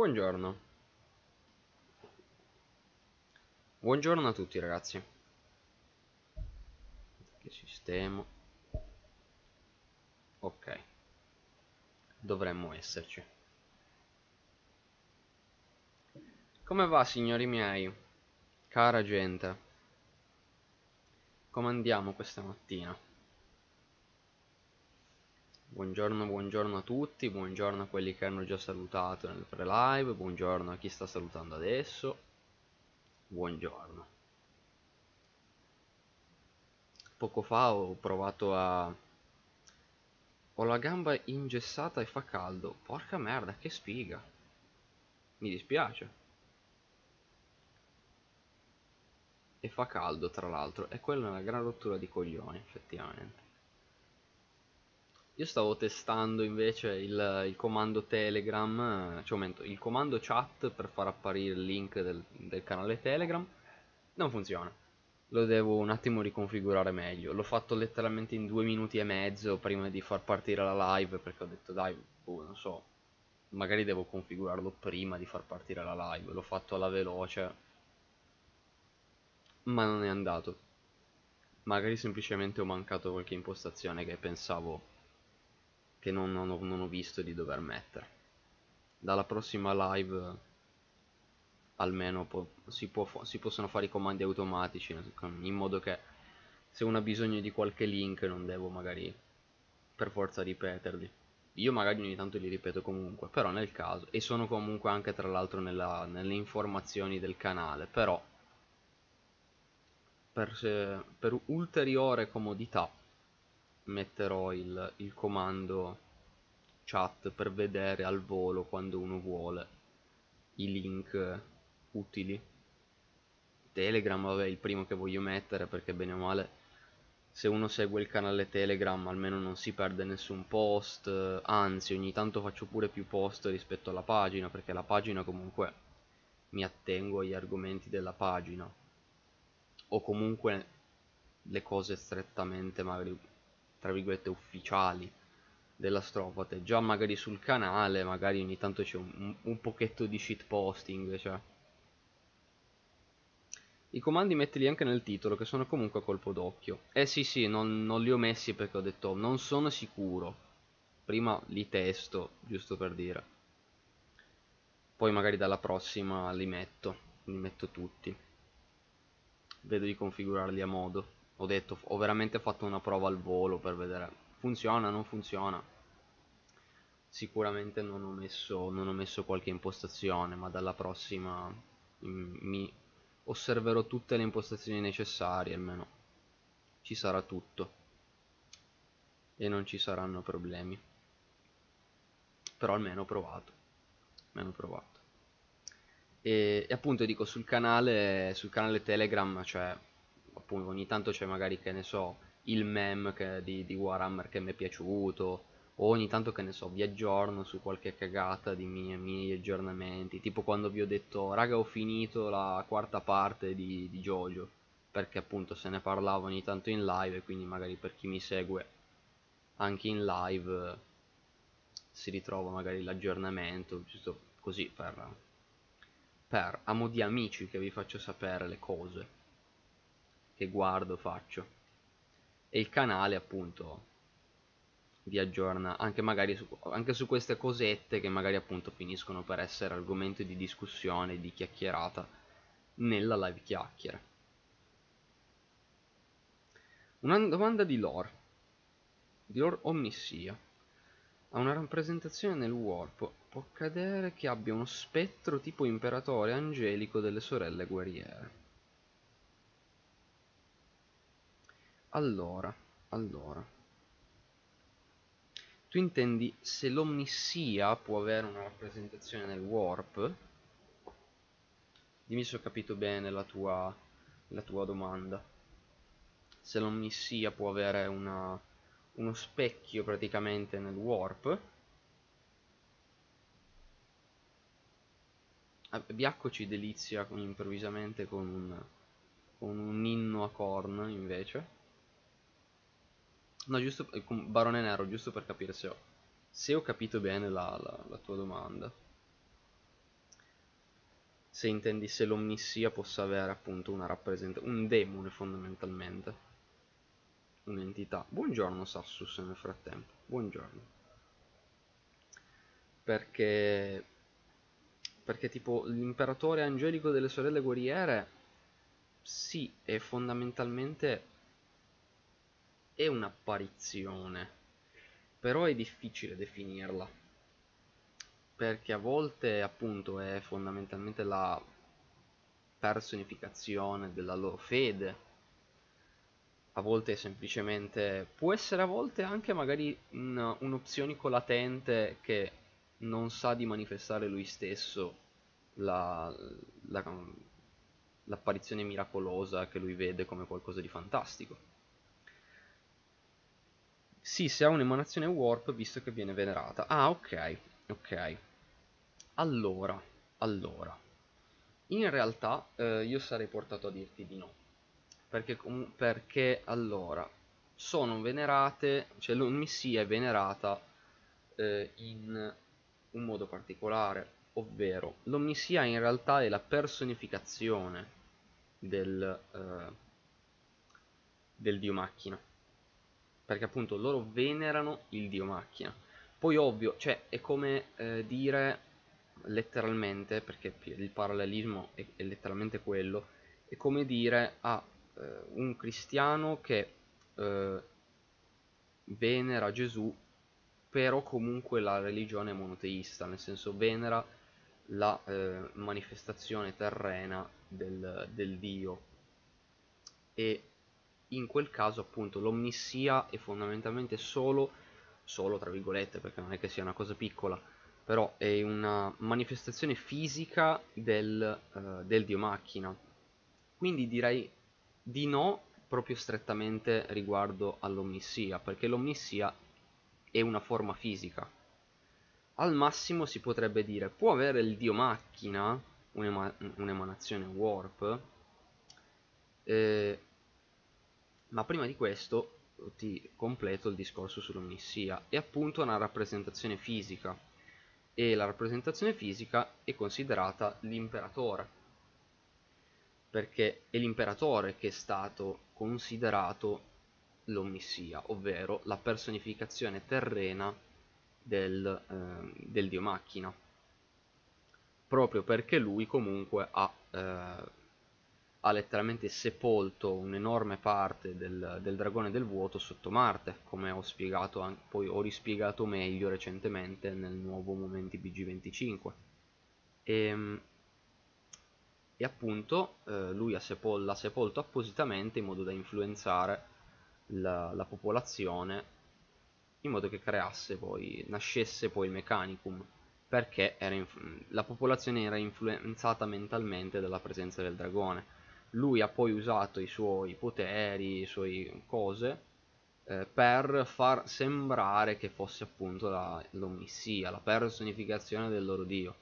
Buongiorno. Buongiorno a tutti ragazzi. Che sistemo. Ok. Dovremmo esserci. Come va signori miei? Cara gente. Come andiamo questa mattina? Buongiorno, buongiorno a tutti, buongiorno a quelli che hanno già salutato nel pre-live, buongiorno a chi sta salutando adesso, buongiorno. Poco fa ho provato a... Ho la gamba ingessata e fa caldo, porca merda, che sfiga. Mi dispiace. E fa caldo tra l'altro, e quella è una gran rottura di coglioni, effettivamente. Io stavo testando invece il, il comando Telegram, cioè aumento, il comando chat per far apparire il link del, del canale Telegram. Non funziona. Lo devo un attimo riconfigurare meglio. L'ho fatto letteralmente in due minuti e mezzo prima di far partire la live perché ho detto dai, boh, non so, magari devo configurarlo prima di far partire la live. L'ho fatto alla veloce, ma non è andato. Magari semplicemente ho mancato qualche impostazione che pensavo che non, non, ho, non ho visto di dover mettere. Dalla prossima live almeno po si, può, si, possono fare i comandi automatici in modo che se uno ha bisogno di qualche link non devo magari per forza ripeterli. Io magari ogni tanto li ripeto comunque, però nel caso, e sono comunque anche tra l'altro nelle informazioni del canale, però per, per ulteriore comodità metterò il, il comando chat per vedere al volo quando uno vuole i link utili. Telegram vabbè il primo che voglio mettere perché bene o male se uno segue il canale telegram almeno non si perde nessun post anzi ogni tanto faccio pure più post rispetto alla pagina perché la pagina comunque mi attengo agli argomenti della pagina. O comunque le cose strettamente magari tra virgolette ufficiali della Stropate. Già magari sul canale magari ogni tanto c'è un, un pochetto di shitposting cioè. I comandi mettili anche nel titolo che sono comunque a colpo d'occhio. Eh sì sì non, non li ho messi perché ho detto non sono sicuro. Prima li testo giusto per dire. Poi magari dalla prossima li metto. Li metto tutti. Vedo di configurarli a modo ho detto ho veramente fatto una prova al volo per vedere funziona non funziona? Sicuramente non ho messo, non ho messo qualche impostazione ma dalla prossima mi osserverò tutte le impostazioni necessarie almeno ci sarà tutto. E non ci saranno problemi. Però almeno ho provato almeno ho provato. E, e appunto dico sul canale sul canale telegram cioè appunto ogni tanto c'è magari che ne so il meme che, di, di Warhammer che mi è piaciuto o ogni tanto che ne so vi aggiorno su qualche cagata di miei, miei aggiornamenti tipo quando vi ho detto raga ho finito la quarta parte di, di Jojo perché appunto se ne parlava ogni tanto in live e quindi magari per chi mi segue anche in live si ritrova magari l'aggiornamento giusto così per, per a mo' di amici che vi faccio sapere le cose che guardo faccio e il canale appunto vi aggiorna anche magari su, anche su queste cosette che magari appunto finiscono per essere argomento di discussione, di chiacchierata nella live chiacchiere. Una domanda di lore, di lore omnissia. A una rappresentazione nel warp può accadere che abbia uno spettro tipo imperatore angelico delle sorelle guerriere. Allora, allora. Tu intendi se l'omnissia può avere una rappresentazione nel warp? Dimmi se ho capito bene la tua, la tua domanda. Se l'omnissia può avere una, uno specchio praticamente nel warp? Biacco ci delizia improvvisamente con un, con un inno a corn invece. No, giusto, eh, Barone Nero, giusto per capire se ho, se ho capito bene la, la, la tua domanda. se intendi se l'omnissia possa avere appunto una rappresentazione, un demone fondamentalmente, un'entità. Buongiorno Sassus nel frattempo, buongiorno. Perché, perché tipo l'imperatore angelico delle sorelle guerriere, sì, è fondamentalmente è un'apparizione, però è difficile definirla perché a volte appunto è fondamentalmente la personificazione della loro fede. A volte è semplicemente può essere a volte anche magari un, un latente che non sa di manifestare lui stesso la, la, l'apparizione miracolosa che lui vede come qualcosa di fantastico sì, se ha un'emanazione warp visto che viene venerata ah ok ok allora, allora, in realtà eh, io sarei portato a dirti di no. Perché, perché allora, sono venerate, cioè l'Onnissia è venerata eh, in un modo particolare, ovvero l'Omnissia in realtà è la personificazione del, eh, del Dio macchina. Perché appunto loro venerano il Dio macchina. Poi ovvio, cioè è come eh, dire letteralmente, perché il parallelismo è, è letteralmente quello, è come dire a eh, un cristiano che eh, venera Gesù, però comunque la religione è monoteista, nel senso venera la eh, manifestazione terrena del, del Dio. E in quel caso appunto l'omnissia è fondamentalmente solo, solo tra virgolette, perché non è che sia una cosa piccola, però è una manifestazione fisica del, uh, del dio macchina. Quindi direi di no proprio strettamente riguardo all'omnissia, perché l'omnissia è una forma fisica. Al massimo si potrebbe dire, può avere il dio macchina un'ema un'emanazione warp, eh, ma prima di questo ti completo il discorso sull'omnissia. È appunto una rappresentazione fisica e la rappresentazione fisica è considerata l'imperatore perché è l'imperatore che è stato considerato l'omnissia, ovvero la personificazione terrena del, eh, del dio macchina, proprio perché lui comunque ha eh, ha letteralmente sepolto un'enorme parte del, del, dragone del vuoto sotto Marte, come ho spiegato, poi ho rispiegato meglio recentemente nel nuovo Momenti BG25. E, ehm, e appunto eh, lui ha sepol l'ha sepolto appositamente in modo da influenzare la, la popolazione in modo che creasse poi, nascesse poi il Mechanicum perché la popolazione era influenzata mentalmente dalla presenza del dragone lui ha poi usato i suoi poteri, le sue cose eh, per far sembrare che fosse appunto la, l'omnissia, la personificazione del loro dio.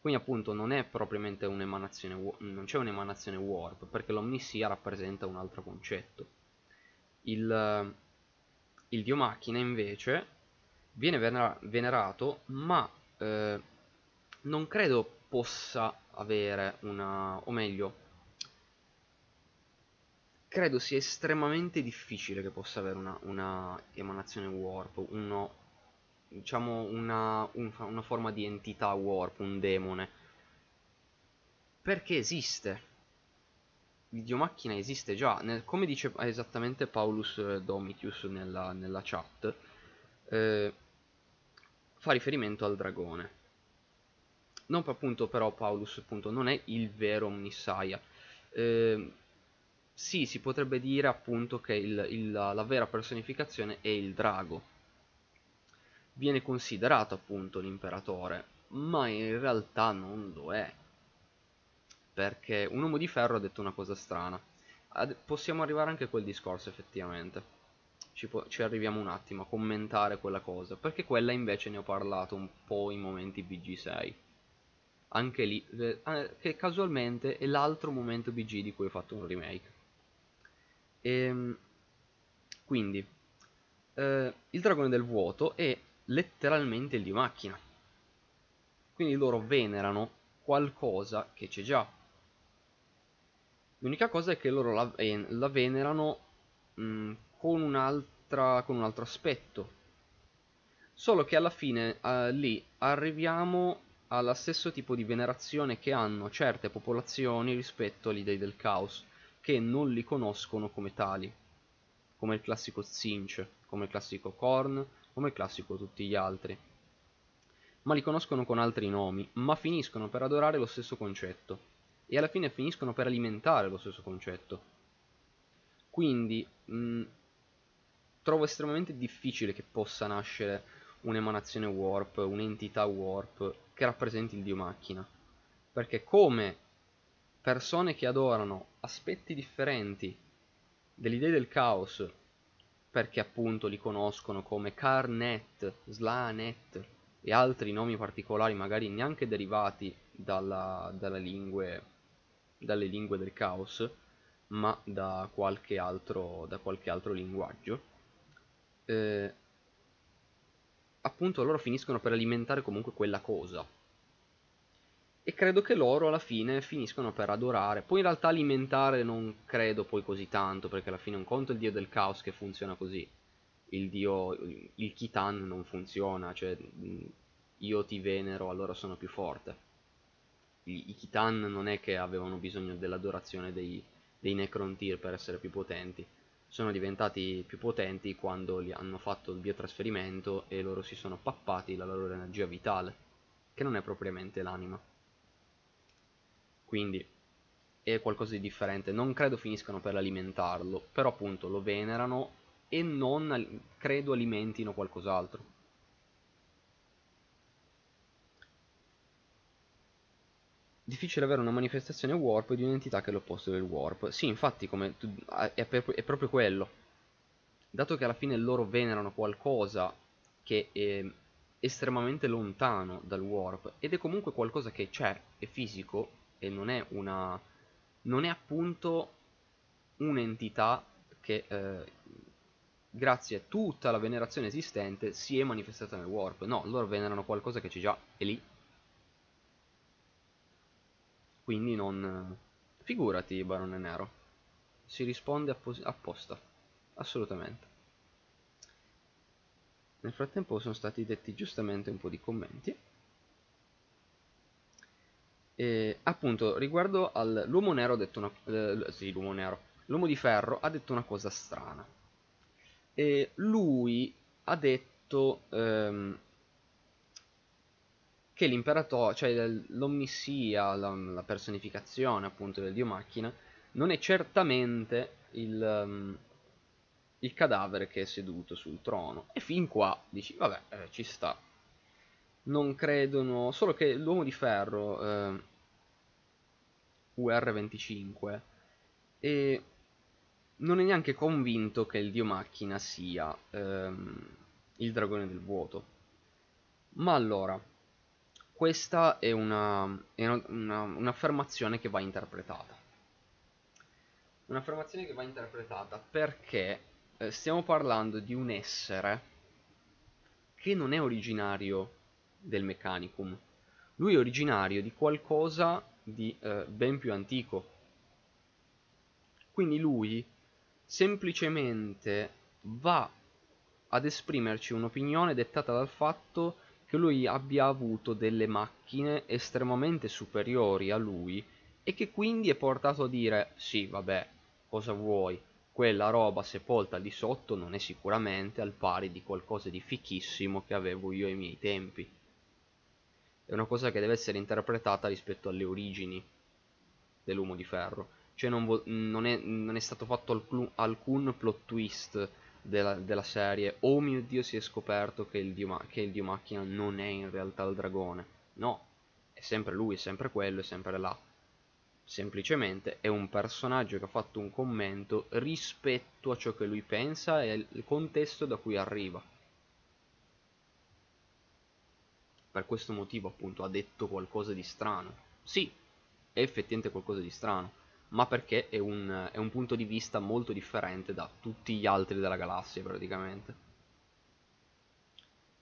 Quindi appunto non è propriamente un'emanazione, non c'è un'emanazione warp, perché l'omnissia rappresenta un altro concetto. Il, il dio macchina invece viene venera- venerato, ma eh, non credo possa avere una, o meglio, credo sia estremamente difficile che possa avere una, una emanazione warp, uno, diciamo una, un, una forma di entità warp, un demone. Perché esiste. Videomacchina esiste già, nel, come dice esattamente Paulus eh, Domitius nella, nella chat, eh, fa riferimento al dragone. Non appunto però Paulus appunto non è il vero Omnissaia. Eh, sì, si potrebbe dire appunto che il, il, la vera personificazione è il drago. Viene considerato appunto l'imperatore, ma in realtà non lo è. Perché un uomo di ferro ha detto una cosa strana. Ad, possiamo arrivare anche a quel discorso effettivamente. Ci, ci, arriviamo un attimo a commentare quella cosa. Perché quella invece ne ho parlato un po' in momenti BG6. Anche lì, eh, che casualmente è l'altro momento BG di cui ho fatto un remake. E, ehm, quindi, eh, il dragone del vuoto è letteralmente il dio macchina. Quindi loro venerano qualcosa che c'è già. L'unica cosa è che loro la, eh, la venerano mh, mm, con, un'altra, con un altro aspetto. Solo che alla fine eh, lì arriviamo allo stesso tipo di venerazione che hanno certe popolazioni rispetto agli dei del caos, che non li conoscono come tali, come il classico Zinch, come il classico Korn, come il classico tutti gli altri. Ma li conoscono con altri nomi, ma finiscono per adorare lo stesso concetto, e alla fine finiscono per alimentare lo stesso concetto. Quindi mh, trovo estremamente difficile che possa nascere un'emanazione warp, un'entità warp che rappresenti il dio macchina. Perché come persone che adorano aspetti differenti dell'idea del caos, perché appunto li conoscono come Carnet, Slanet e altri nomi particolari, magari neanche derivati dalla, dalla lingue, dalle lingue del caos, ma da qualche altro, da qualche altro linguaggio, eh, appunto loro finiscono per alimentare comunque quella cosa. E credo che loro alla fine finiscono per adorare. Poi in realtà alimentare non credo poi così tanto, perché alla fine un conto è il dio del caos che funziona così. Il dio, il Kitan non funziona, cioè io ti venero allora sono più forte. I, i Kitan non è che avevano bisogno dell'adorazione dei, dei Necrontyr per essere più potenti sono diventati più potenti quando li hanno fatto il biotrasferimento e loro si sono pappati la loro energia vitale, che non è propriamente l'anima. Quindi è qualcosa di differente, non credo finiscano per alimentarlo, però appunto lo venerano e non credo alimentino qualcos'altro. difficile avere una manifestazione warp di un'entità che è l'opposto del warp. Sì, infatti, tu, è, è, proprio quello. Dato che alla fine loro venerano qualcosa che è estremamente lontano dal warp ed è comunque qualcosa che c'è, è fisico e non è una non è appunto un'entità che eh, grazie a tutta la venerazione esistente si è manifestata nel warp. No, loro venerano qualcosa che c'è già, è lì quindi non... Figurati, Barone Nero. Si risponde apposta. Assolutamente. Nel frattempo sono stati detti giustamente un po' di commenti. E appunto, riguardo all'uomo nero ha detto una... Eh, sì, l'uomo nero. L'uomo di ferro ha detto una cosa strana. E lui ha detto... Ehm, che l'imperatore, cioè l'omnissia, la, la, personificazione appunto del dio macchina, non è certamente il, um, il, cadavere che è seduto sul trono. E fin qua dici, vabbè, eh, ci sta. Non credono, solo che l'uomo di ferro, eh, UR25, e non è neanche convinto che il dio macchina sia ehm, il dragone del vuoto. Ma allora, questa è un'affermazione che va interpretata. Un'affermazione che va interpretata perché eh, stiamo parlando di un essere che non è originario del Mechanicum. Lui è originario di qualcosa di eh, ben più antico. Quindi lui semplicemente va ad esprimerci un'opinione dettata dal fatto che lui abbia avuto delle macchine estremamente superiori a lui e che quindi è portato a dire sì vabbè cosa vuoi quella roba sepolta lì sotto non è sicuramente al pari di qualcosa di fichissimo che avevo io ai miei tempi è una cosa che deve essere interpretata rispetto alle origini dell'uomo di ferro. Cioè non, non, è, non è stato fatto alcun, alcun plot twist della, della, serie. Oh mio dio si è scoperto che il, dio ma- che il dio macchina non è in realtà il dragone. No è sempre lui è sempre quello è sempre là. Semplicemente è un personaggio che ha fatto un commento rispetto a ciò che lui pensa e al contesto da cui arriva per questo motivo appunto ha detto qualcosa di strano. Sì, è effettivamente qualcosa di strano, ma perché è un, è un punto di vista molto differente da tutti gli altri della galassia praticamente.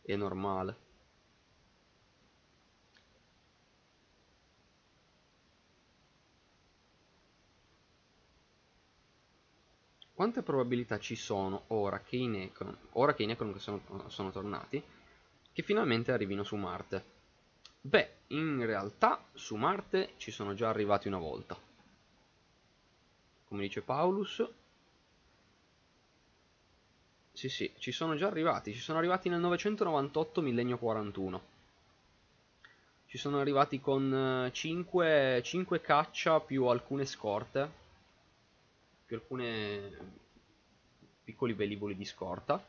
È normale. Quante probabilità ci sono ora che i Necron, ora che i Necron sono, sono tornati, che finalmente arrivino su Marte? Beh, in realtà su Marte ci sono già arrivati una volta. Come dice Paulus. Sì, sì, ci sono già arrivati. Ci sono arrivati nel 998 millennio 41. Ci sono arrivati con 5, 5 caccia più alcune scorte più alcune piccoli velivoli di scorta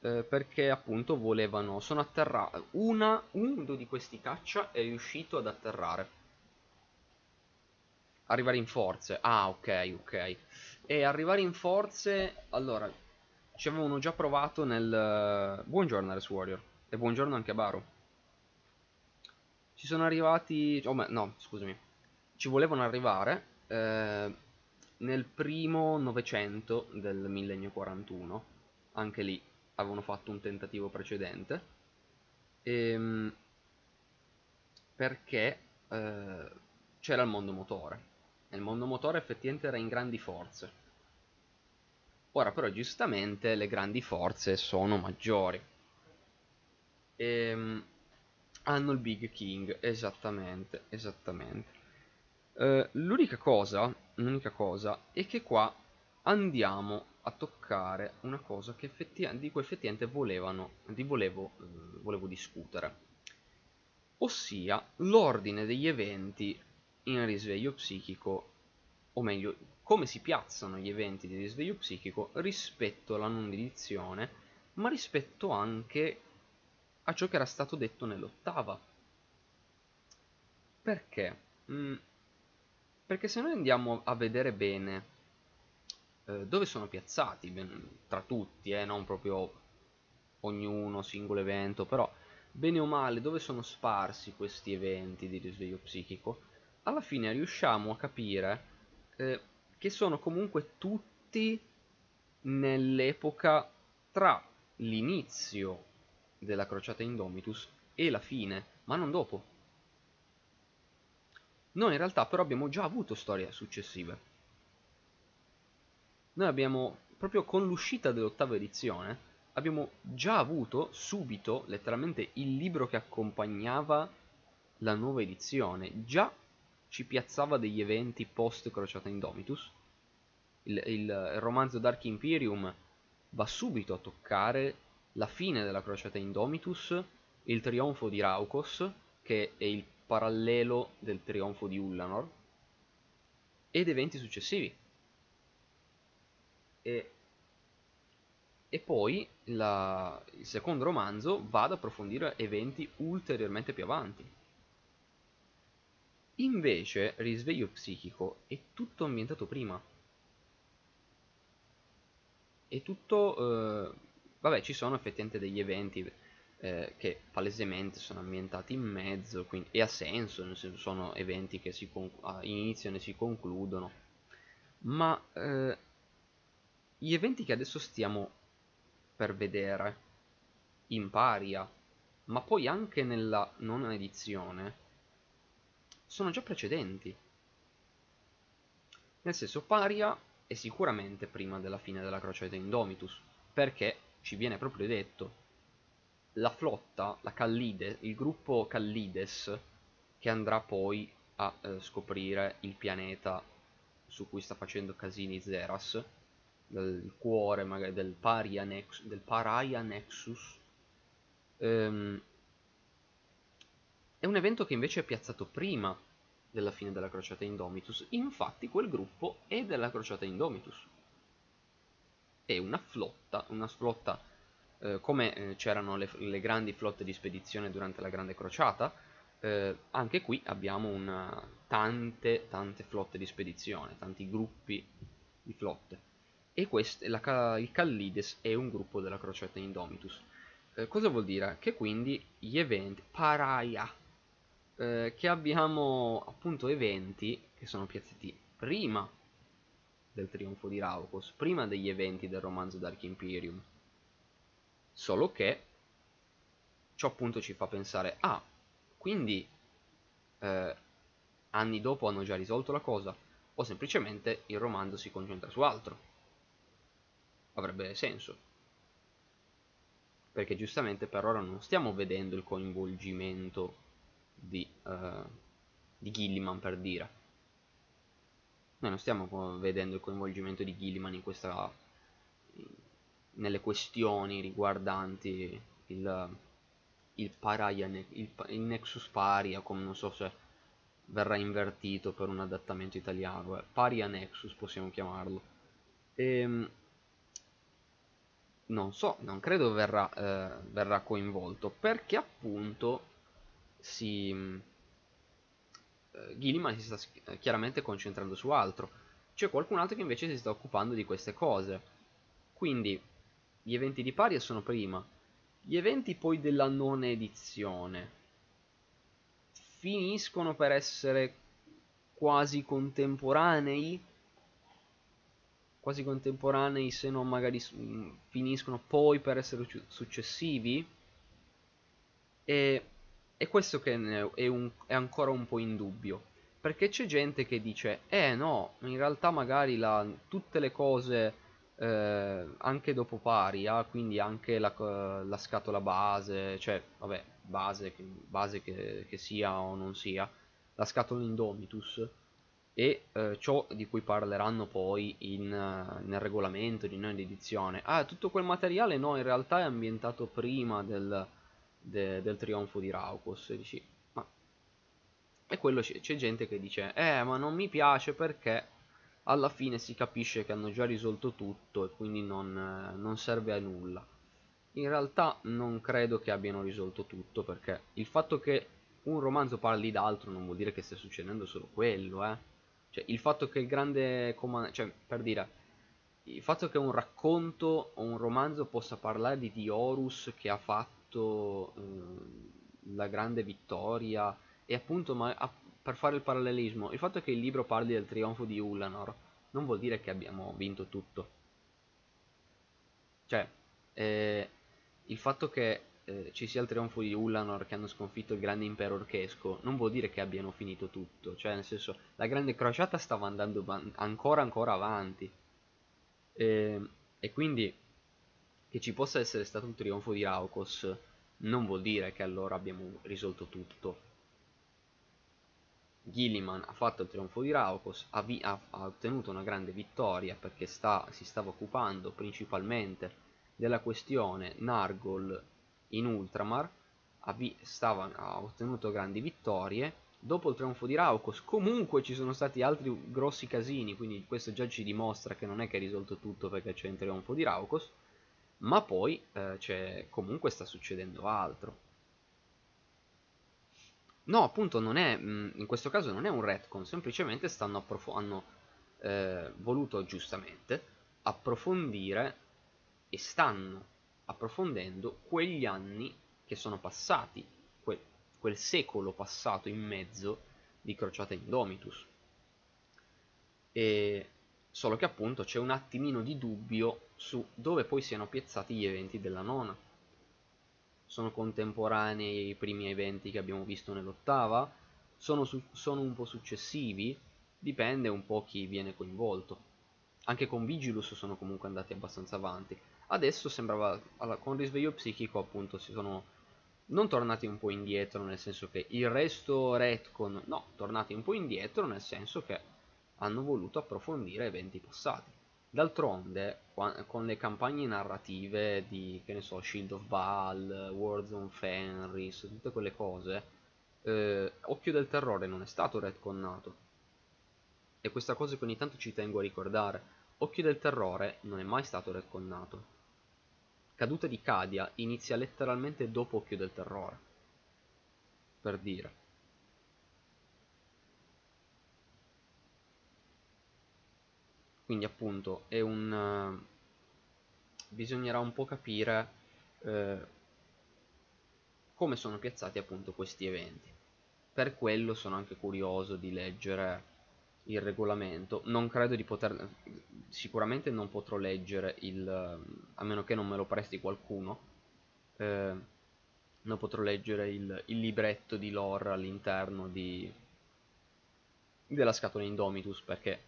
eh, perché appunto volevano sono atterrati una uno di questi caccia è riuscito ad atterrare. Arrivare in forze. Ah ok ok. E arrivare in forze allora ci avevano già provato nel buongiorno Ares Warrior e buongiorno anche a Baru. Ci sono arrivati oh, no scusami. Ci volevano arrivare eh, nel primo novecento del millennio 41 anche lì avevano fatto un tentativo precedente. Ehm, perché eh, c'era il mondo motore. E il mondo motore effettivamente era in grandi forze. Ora però giustamente le grandi forze sono maggiori. Ehm, hanno il Big King esattamente esattamente. Eh, l'unica cosa, l'unica cosa è che qua andiamo a toccare una cosa di cui effettivamente volevano, di volevo, eh, volevo discutere. Ossia l'ordine degli eventi in risveglio psichico, o meglio, come si piazzano gli eventi di risveglio psichico rispetto alla non edizione, ma rispetto anche a ciò che era stato detto nell'ottava. Perché? Mm, perché se noi andiamo a vedere bene eh, dove sono piazzati, tra tutti, eh, non proprio ognuno, singolo evento, però bene o male dove sono sparsi questi eventi di risveglio psichico, alla fine riusciamo a capire eh, che sono comunque tutti nell'epoca tra l'inizio della crociata Indomitus e la fine, ma non dopo. Noi in realtà però abbiamo già avuto storie successive. Noi abbiamo, proprio con l'uscita dell'ottava edizione, abbiamo già avuto subito, letteralmente, il libro che accompagnava la nuova edizione. Già ci piazzava degli eventi post Crociata Indomitus. Il, il, romanzo Dark Imperium va subito a toccare la fine della Crociata Indomitus, il trionfo di Raukos, che è il parallelo del trionfo di Ullanor ed eventi successivi. E, e poi la, il secondo romanzo va ad approfondire eventi ulteriormente più avanti. Invece, Risveglio psichico è tutto ambientato prima. È tutto... Eh, vabbè, ci sono effettivamente degli eventi eh, che palesemente sono ambientati in mezzo quindi, e ha senso, nel senso sono eventi che si iniziano e si concludono, ma eh, gli eventi che adesso stiamo per vedere in paria, ma poi anche nella nona edizione, sono già precedenti. Nel senso, paria è sicuramente prima della fine della crociata Indomitus, perché ci viene proprio detto la flotta, la Callide, il gruppo Callides, che andrà poi a eh, scoprire il pianeta su cui sta facendo casini Zeras, del cuore magari del, Paria Nex, del Paraia Nexus. Ehm, è un evento che invece è piazzato prima della fine della crociata Indomitus. Infatti quel gruppo è della crociata Indomitus. È una flotta, una flotta eh, come eh, c'erano le, le, grandi flotte di spedizione durante la Grande Crociata, eh, anche qui abbiamo una, tante, tante flotte di spedizione, tanti gruppi di flotte. E queste, la, il Callides è un gruppo della Crociata Indomitus. Eh, cosa vuol dire? Che quindi gli eventi, paraia, eh, che abbiamo appunto eventi che sono piazzati prima del trionfo di Raukos, prima degli eventi del romanzo Dark Imperium, Solo che ciò appunto ci fa pensare, ah, quindi eh, anni dopo hanno già risolto la cosa, o semplicemente il romanzo si concentra su altro. Avrebbe senso. Perché giustamente per ora non stiamo vedendo il coinvolgimento di, uh, di Gilliman per dire. Noi non stiamo vedendo il coinvolgimento di Gilliman in questa, nelle questioni riguardanti il, il, paria, il, il Nexus Paria, come non so se verrà invertito per un adattamento italiano, eh. Paria Nexus possiamo chiamarlo. E, ehm, non so, non credo verrà, eh, verrà coinvolto perché appunto si eh, Gilliman si sta eh, chiaramente concentrando su altro. C'è qualcun altro che invece si sta occupando di queste cose. Quindi gli eventi di Paria sono prima. Gli eventi poi della non edizione finiscono per essere quasi contemporanei quasi contemporanei se non magari mm, finiscono poi per essere successivi. E, e questo che è, un, è, ancora un po' in dubbio. Perché c'è gente che dice eh no in realtà magari la, tutte le cose eh, anche dopo paria quindi anche la, la scatola base cioè vabbè base, base che, che, sia o non sia, la scatola Indomitus e eh, ciò di cui parleranno poi in, uh, nel regolamento di non edizione. Ah, tutto quel materiale no, in realtà è ambientato prima del, de, del trionfo di Raukos. E dici, ma... E quello c'è gente che dice, eh, ma non mi piace perché alla fine si capisce che hanno già risolto tutto e quindi non, eh, non serve a nulla. In realtà non credo che abbiano risolto tutto perché il fatto che un romanzo parli d'altro non vuol dire che stia succedendo solo quello, eh. Cioè, il fatto che il grande comandante... Cioè, per dire, il fatto che un racconto o un romanzo possa parlare di Diorus che ha fatto eh, la grande vittoria e appunto, ma, a, per fare il parallelismo, il fatto che il libro parli del trionfo di Ullanor non vuol dire che abbiamo vinto tutto. Cioè, eh, il fatto che eh, ci sia il trionfo di Ullanor che hanno sconfitto il grande impero orchesco non vuol dire che abbiano finito tutto, cioè nel senso la grande crociata stava andando ancora ancora avanti e, ehm, e quindi che ci possa essere stato un trionfo di Raukos non vuol dire che allora abbiamo risolto tutto. Gilliman ha fatto il trionfo di Raukos, ha, ha, ha ottenuto una grande vittoria perché sta, si stava occupando principalmente della questione Nargol in Ultramar stava, ha ottenuto grandi vittorie. Dopo il trionfo di Raukos comunque ci sono stati altri grossi casini quindi questo già ci dimostra che non è che è risolto tutto perché c'è il trionfo di Raukos ma poi eh, comunque sta succedendo altro. No appunto non è mm, in questo caso non è un retcon semplicemente stanno hanno eh, voluto giustamente approfondire e stanno approfondendo quegli anni che sono passati, quel, quel secolo passato in mezzo di Crociata Indomitus. E solo che appunto c'è un attimino di dubbio su dove poi siano piazzati gli eventi della nona. Sono contemporanei ai primi eventi che abbiamo visto nell'ottava? Sono, su, sono un po' successivi? Dipende un po' chi viene coinvolto. Anche con Vigilus sono comunque andati abbastanza avanti. Adesso sembrava, allora, con risveglio psichico appunto si sono non tornati un po' indietro nel senso che il resto retcon, no, tornati un po' indietro nel senso che hanno voluto approfondire eventi passati. D'altronde, con le campagne narrative di, che ne so, Shield of Baal, Warzone Fenris, tutte quelle cose, eh, Occhio del Terrore non è stato retconnato. E questa cosa che ogni tanto ci tengo a ricordare. Occhio del Terrore non è mai stato retconnato. Caduta di Cadia inizia letteralmente dopo Occhio del Terrore. Per dire. Quindi appunto è un... Uh, bisognerà un po' capire uh, come sono piazzati appunto questi eventi. Per quello sono anche curioso di leggere il regolamento. Non credo di poter... Sicuramente non potrò leggere il... a meno che non me lo presti qualcuno. Eh, non potrò leggere il, il libretto di lore all'interno di... della scatola Indomitus perché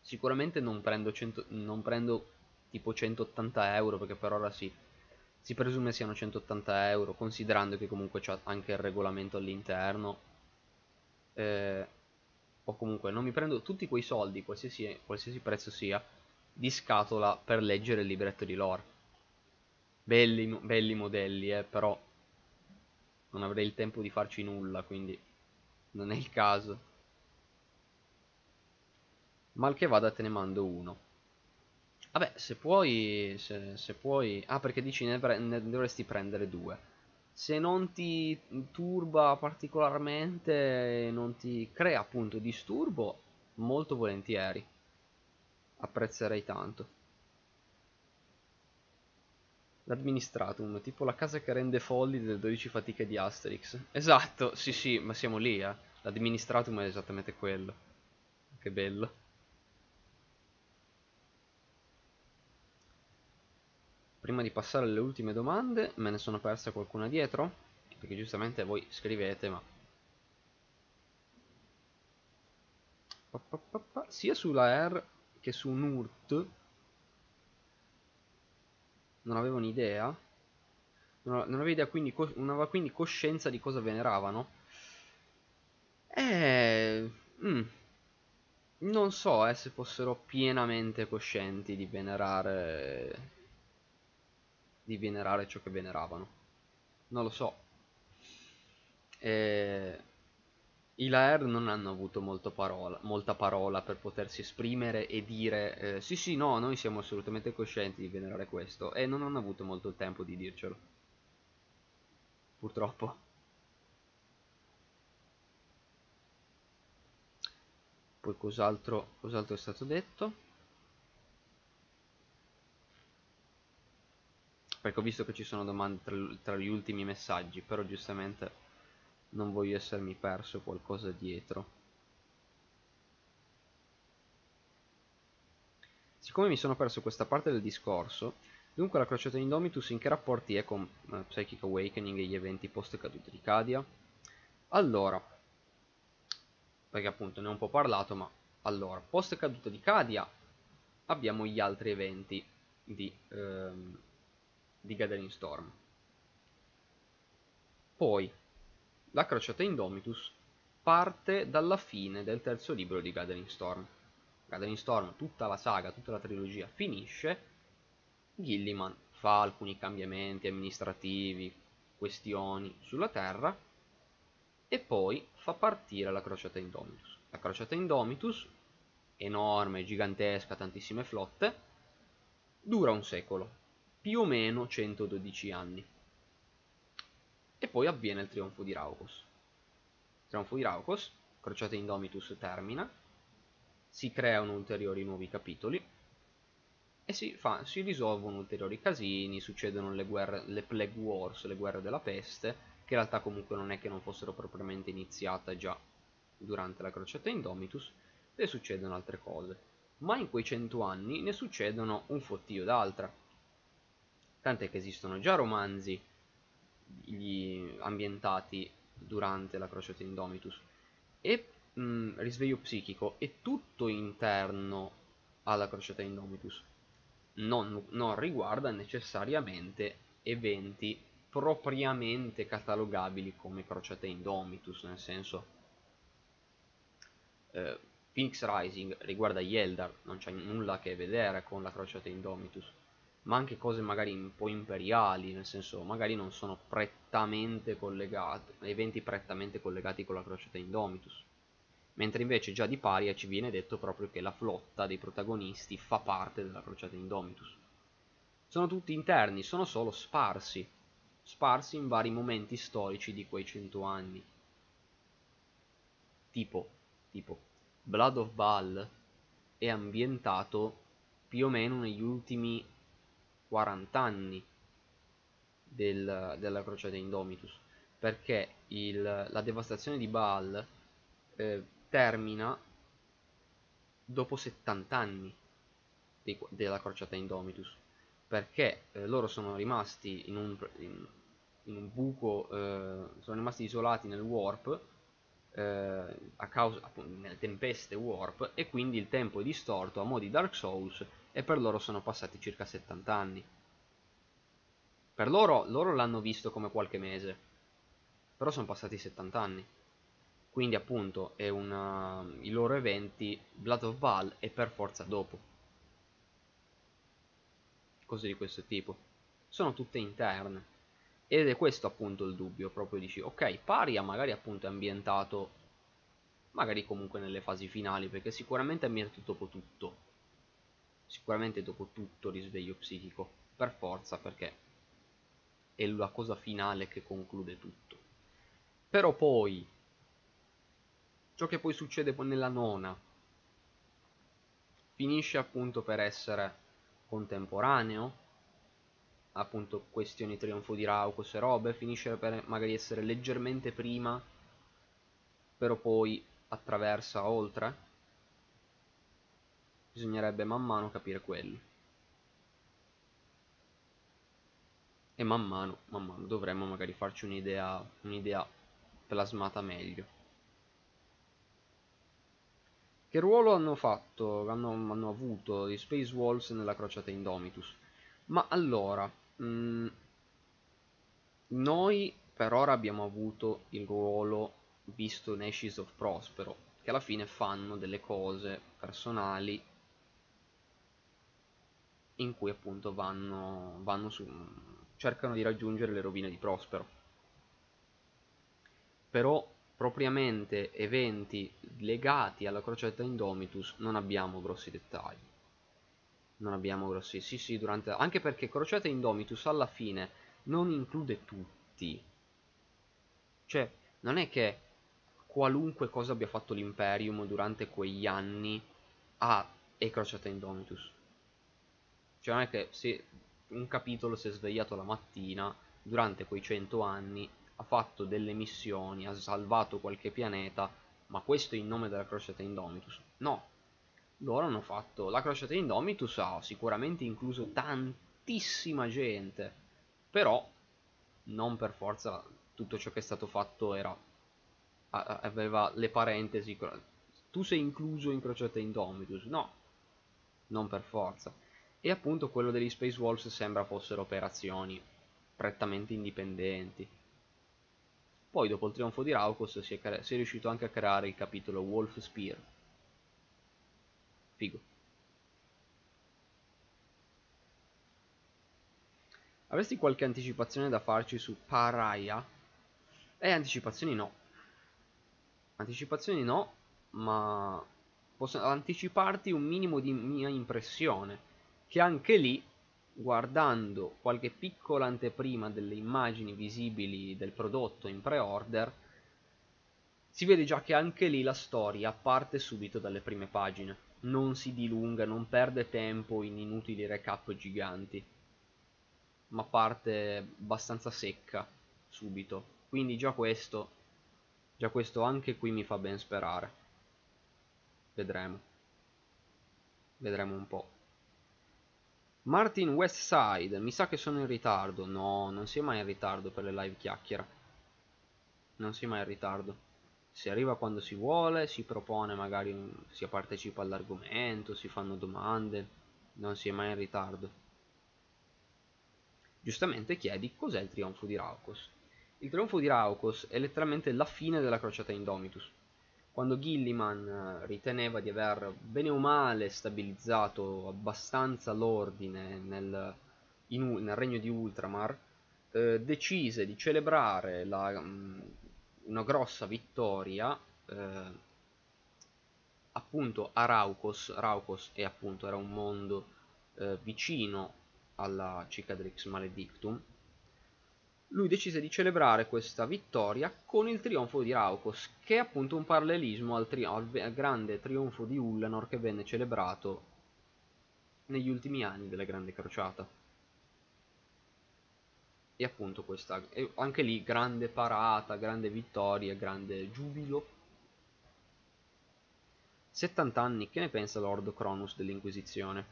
sicuramente non prendo, cento, non prendo tipo 180 euro perché per ora si, si presume siano 180 euro considerando che comunque c'è anche il regolamento all'interno eh, o comunque non mi prendo tutti quei soldi qualsiasi, qualsiasi prezzo sia di scatola per leggere il libretto di lore. Belli, belli modelli eh, però non avrei il tempo di farci nulla quindi non è il caso. Mal che vada te ne mando uno. Vabbè, se puoi, se, se puoi... Ah, perché dici ne, ne, dovresti prendere due. Se non ti turba particolarmente, non ti crea appunto disturbo, molto volentieri. Apprezzerei tanto. L'administratum, tipo la casa che rende folli delle 12 fatiche di Asterix. Esatto, sì sì, ma siamo lì, eh. L'administratum è esattamente quello. Che bello. Prima di passare alle ultime domande, me ne sono persa qualcuna dietro? Perché giustamente voi scrivete, ma... Sia sulla R che su NURT non avevo un'idea. Non avevo idea, quindi, non aveva quindi coscienza di cosa veneravano. Eh... Mm, non so eh, se fossero pienamente coscienti di venerare di venerare ciò che veneravano. Non lo so. E... I Laer non hanno avuto parola, molta parola per potersi esprimere e dire eh, sì sì no, noi siamo assolutamente coscienti di venerare questo e non hanno avuto molto tempo di dircelo. Purtroppo. Poi cos'altro, cos'altro è stato detto? Perché ho visto che ci sono domande tra, tra gli ultimi messaggi, però giustamente non voglio essermi perso qualcosa dietro. Siccome mi sono perso questa parte del discorso, dunque la crociata Indomitus in che rapporti è con uh, Psychic Awakening e gli eventi post caduta di Cadia? Allora, perché appunto ne ho un po' parlato, ma allora, post caduta di Cadia abbiamo gli altri eventi di, ehm, di Gathering Storm. Poi, la crociata Indomitus parte dalla fine del terzo libro di Gathering Storm. Gathering Storm, tutta la saga, tutta la trilogia finisce, Gilliman fa alcuni cambiamenti amministrativi, questioni sulla Terra e poi fa partire la crociata Indomitus. La crociata Indomitus, enorme, gigantesca, tantissime flotte, dura un secolo, più o meno 112 anni. E poi avviene il trionfo di Raukos. Trionfo di Raukos, Crociata Indomitus termina, si creano ulteriori nuovi capitoli e si, fa, si risolvono ulteriori casini, succedono le, guerre, le Plague Wars, le guerre della peste, che in realtà comunque non è che non fossero propriamente iniziate già durante la Crociata Indomitus, e succedono altre cose. Ma in quei cento anni ne succedono un fottio d'altra tant'è che esistono già romanzi ambientati durante la crociata Indomitus e mh, Risveglio psichico è tutto interno alla crociata Indomitus non, non riguarda necessariamente eventi propriamente catalogabili come crociata Indomitus nel senso eh, Phoenix Rising riguarda gli Eldar non c'è nulla a che vedere con la crociata Indomitus ma anche cose magari un po' imperiali, nel senso magari non sono prettamente collegate, eventi prettamente collegati con la crociata Indomitus. Mentre invece già di Paria ci viene detto proprio che la flotta dei protagonisti fa parte della crociata Indomitus. Sono tutti interni, sono solo sparsi, sparsi in vari momenti storici di quei cento anni. Tipo, tipo, Blood of Baal è ambientato più o meno negli ultimi 40 anni del, della crociata Indomitus perché il, la devastazione di Baal eh, termina dopo 70 anni di, della crociata Indomitus perché eh, loro sono rimasti in un, in, in un buco eh, sono rimasti isolati nel warp eh, a causa appunto nelle tempeste warp e quindi il tempo è distorto a mo' di Dark Souls e per loro sono passati circa 70 anni. Per loro, loro l'hanno visto come qualche mese, però sono passati 70 anni. Quindi appunto una, i loro eventi, Blood of Baal è per forza dopo. Cose di questo tipo. Sono tutte interne. Ed è questo appunto il dubbio, proprio dici, ok, Paria magari appunto è ambientato, magari comunque nelle fasi finali, perché sicuramente è ambientato dopo tutto. Sicuramente dopo tutto risveglio psichico, per forza, perché è la cosa finale che conclude tutto. Però poi, ciò che poi succede nella nona, finisce appunto per essere contemporaneo, appunto questioni trionfo di Raucos e robe, finisce per magari essere leggermente prima, però poi attraversa oltre. Bisognerebbe man mano capire quello. e man mano, man mano dovremmo magari farci un'idea un'idea plasmata meglio. Che ruolo hanno fatto, hanno, hanno avuto gli Space Wolves nella crociata Indomitus? Ma allora, mh, mm, noi per ora abbiamo avuto il ruolo visto in Ashes of Prospero, che alla fine fanno delle cose personali in cui appunto vanno, vanno su, cercano di raggiungere le rovine di Prospero. Però propriamente eventi legati alla crociata Indomitus non abbiamo grossi dettagli. Non abbiamo grossi... Sì, sì, durante... Anche perché crociata Indomitus alla fine non include tutti. Cioè, non è che qualunque cosa abbia fatto l'Imperium durante quegli anni ha è crociata Indomitus. Cioè non è che se un capitolo si è svegliato la mattina durante quei cento anni, ha fatto delle missioni, ha salvato qualche pianeta, ma questo in nome della crociata Indomitus. No, loro hanno fatto... La crociata Indomitus ha sicuramente incluso tantissima gente, però non per forza tutto ciò che è stato fatto era... aveva le parentesi... Tu sei incluso in crociata Indomitus? No, non per forza e appunto quello degli Space Wolves sembra fossero operazioni prettamente indipendenti. Poi dopo il trionfo di Raukos si è, si è riuscito anche a creare il capitolo Wolf Spear. Figo. Avresti qualche anticipazione da farci su Paraya? Eh, anticipazioni no. Anticipazioni no, ma posso anticiparti un minimo di mia impressione che anche lì guardando qualche piccola anteprima delle immagini visibili del prodotto in pre-order si vede già che anche lì la storia parte subito dalle prime pagine. Non si dilunga, non perde tempo in inutili recap giganti ma parte abbastanza secca subito. Quindi già questo già questo anche qui mi fa ben sperare. Vedremo. Vedremo un po' Martin Westside, mi sa che sono in ritardo. No, non si è mai in ritardo per le live chiacchiera. Non si è mai in ritardo. Si arriva quando si vuole, si propone, magari si partecipa all'argomento, si fanno domande. Non si è mai in ritardo. Giustamente chiedi cos'è il trionfo di Raukos. Il trionfo di Raukos è letteralmente la fine della crociata Indomitus quando Gilliman eh, riteneva di aver bene o male stabilizzato abbastanza l'ordine nel, in, nel regno di Ultramar, eh, decise di celebrare la, um, una grossa vittoria eh, appunto a Raukos. Raukos è appunto era un mondo eh, vicino alla Cicadrix Maledictum lui decise di celebrare questa vittoria con il trionfo di Raukos, che è appunto un parallelismo al, al, al grande trionfo di Ullanor che venne celebrato negli ultimi anni della Grande Crociata. E appunto questa, anche lì grande parata, grande vittoria, grande giubilo. 70 anni, che ne pensa Lord Cronus dell'Inquisizione?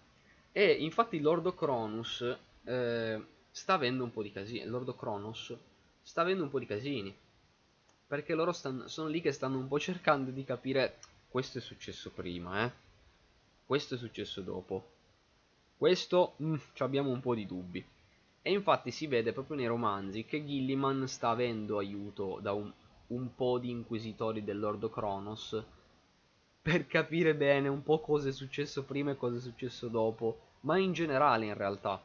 E infatti Lord Cronus... Eh, sta avendo un po' di casini. Lord Kronos sta avendo un po' di casini. Perché loro stanno, sono lì che stanno un po' cercando di capire. Questo è successo prima, eh. Questo è successo dopo. Questo mm, abbiamo un po' di dubbi. E infatti si vede proprio nei romanzi che Gilliman sta avendo aiuto da un, un po' di inquisitori dell'Ordo Cronos per capire bene un po' cosa è successo prima e cosa è successo dopo, ma in generale in realtà.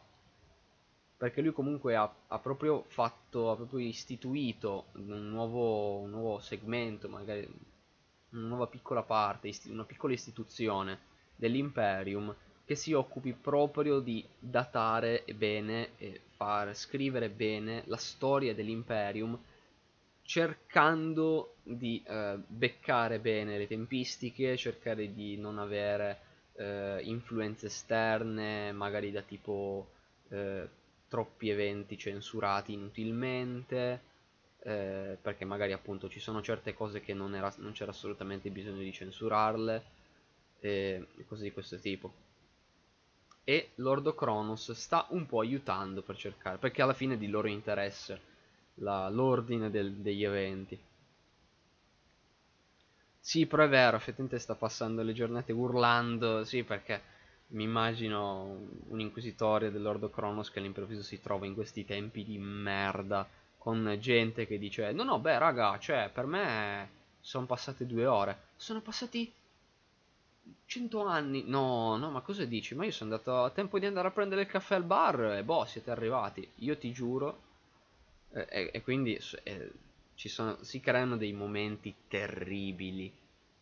Perché lui comunque ha, ha proprio fatto, ha proprio istituito un nuovo, un nuovo segmento, magari una nuova piccola parte, una piccola istituzione dell'Imperium che si occupi proprio di datare bene e far scrivere bene la storia dell'Imperium cercando di eh, beccare bene le tempistiche, cercare di non avere eh, influenze esterne, magari da tipo eh, troppi eventi censurati inutilmente, eh, perché magari appunto ci sono certe cose che non, era, non c'era assolutamente bisogno di censurarle, e cose di questo tipo e Lordo Cronos sta un po' aiutando per cercare, perché alla fine è di loro interesse l'ordine degli eventi. Sì, però è vero, effettivamente sta passando le giornate urlando, sì, perché mi immagino un inquisitore dell'Ordo Cronos che all'improvviso si trova in questi tempi di merda, con gente che dice, no no, beh raga, cioè, per me sono passate due ore, sono passati 100 anni? No, no, ma cosa dici? Ma io sono andato a tempo di andare a prendere il caffè al bar e boh, siete arrivati. Io ti giuro. E, e, e quindi ci sono, si creano dei momenti terribili,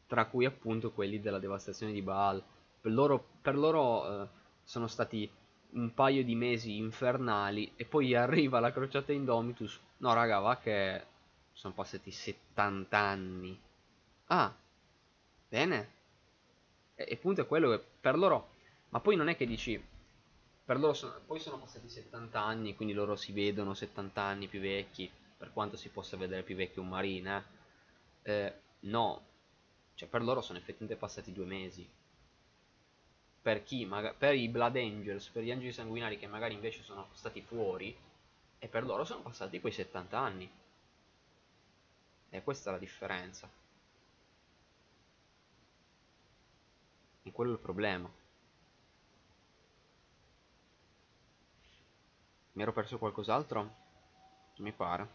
tra cui appunto quelli della devastazione di Baal. Per loro, per loro eh, sono stati un paio di mesi infernali e poi arriva la crociata Indomitus. No, raga, va che sono passati 70 anni. Ah, bene. E, e punto è quello che per loro... Ma poi non è che dici... Per loro sono, poi sono passati 70 anni, quindi loro si vedono 70 anni più vecchi, per quanto si possa vedere più vecchio un marine. Eh. eh, no, cioè per loro sono effettivamente passati due mesi. Per chi? per i Blood Angels, per gli angeli sanguinari che magari invece sono stati fuori, e per loro sono passati quei 70 anni. E questa è la differenza. E quello è il problema. Mi ero perso qualcos'altro? Mi pare.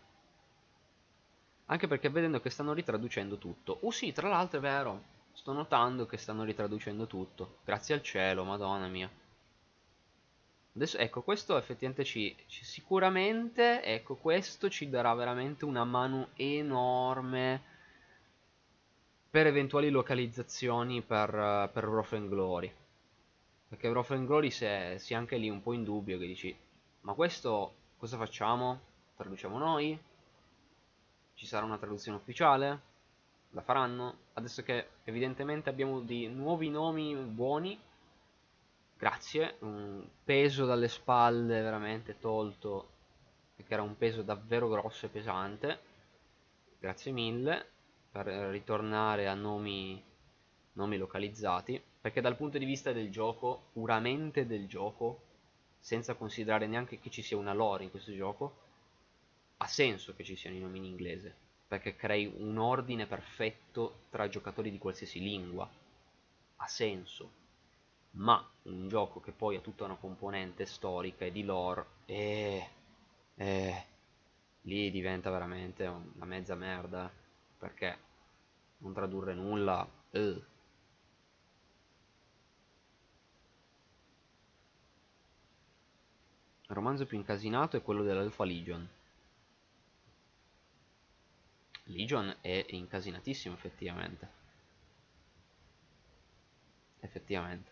Anche perché vedendo che stanno ritraducendo tutto. Oh sì, tra l'altro è vero. Sto notando che stanno ritraducendo tutto. Grazie al cielo, madonna mia. Adesso, ecco, questo effettivamente ci, ci, Sicuramente, ecco, questo ci darà veramente una mano enorme per eventuali localizzazioni per, per Wrath and Glory. Perché Wrath and Glory si è, si è anche lì un po' in dubbio che dici ma questo cosa facciamo? Traduciamo noi? Ci sarà una traduzione ufficiale? La faranno? Adesso che evidentemente abbiamo dei nuovi nomi buoni grazie, un peso dalle spalle veramente tolto, perché era un peso davvero grosso e pesante, grazie mille, per ritornare a nomi, nomi localizzati perché dal punto di vista del gioco puramente del gioco senza considerare neanche che ci sia una lore in questo gioco ha senso che ci siano i nomi in inglese perché crei un ordine perfetto tra giocatori di qualsiasi lingua. Ha senso. Ma un gioco che poi ha tutta una componente storica e di lore eh, eh, lì diventa veramente una mezza merda perché non tradurre nulla eh. il romanzo più incasinato è quello dell'Alpha Legion Legion è incasinatissimo effettivamente. Effettivamente.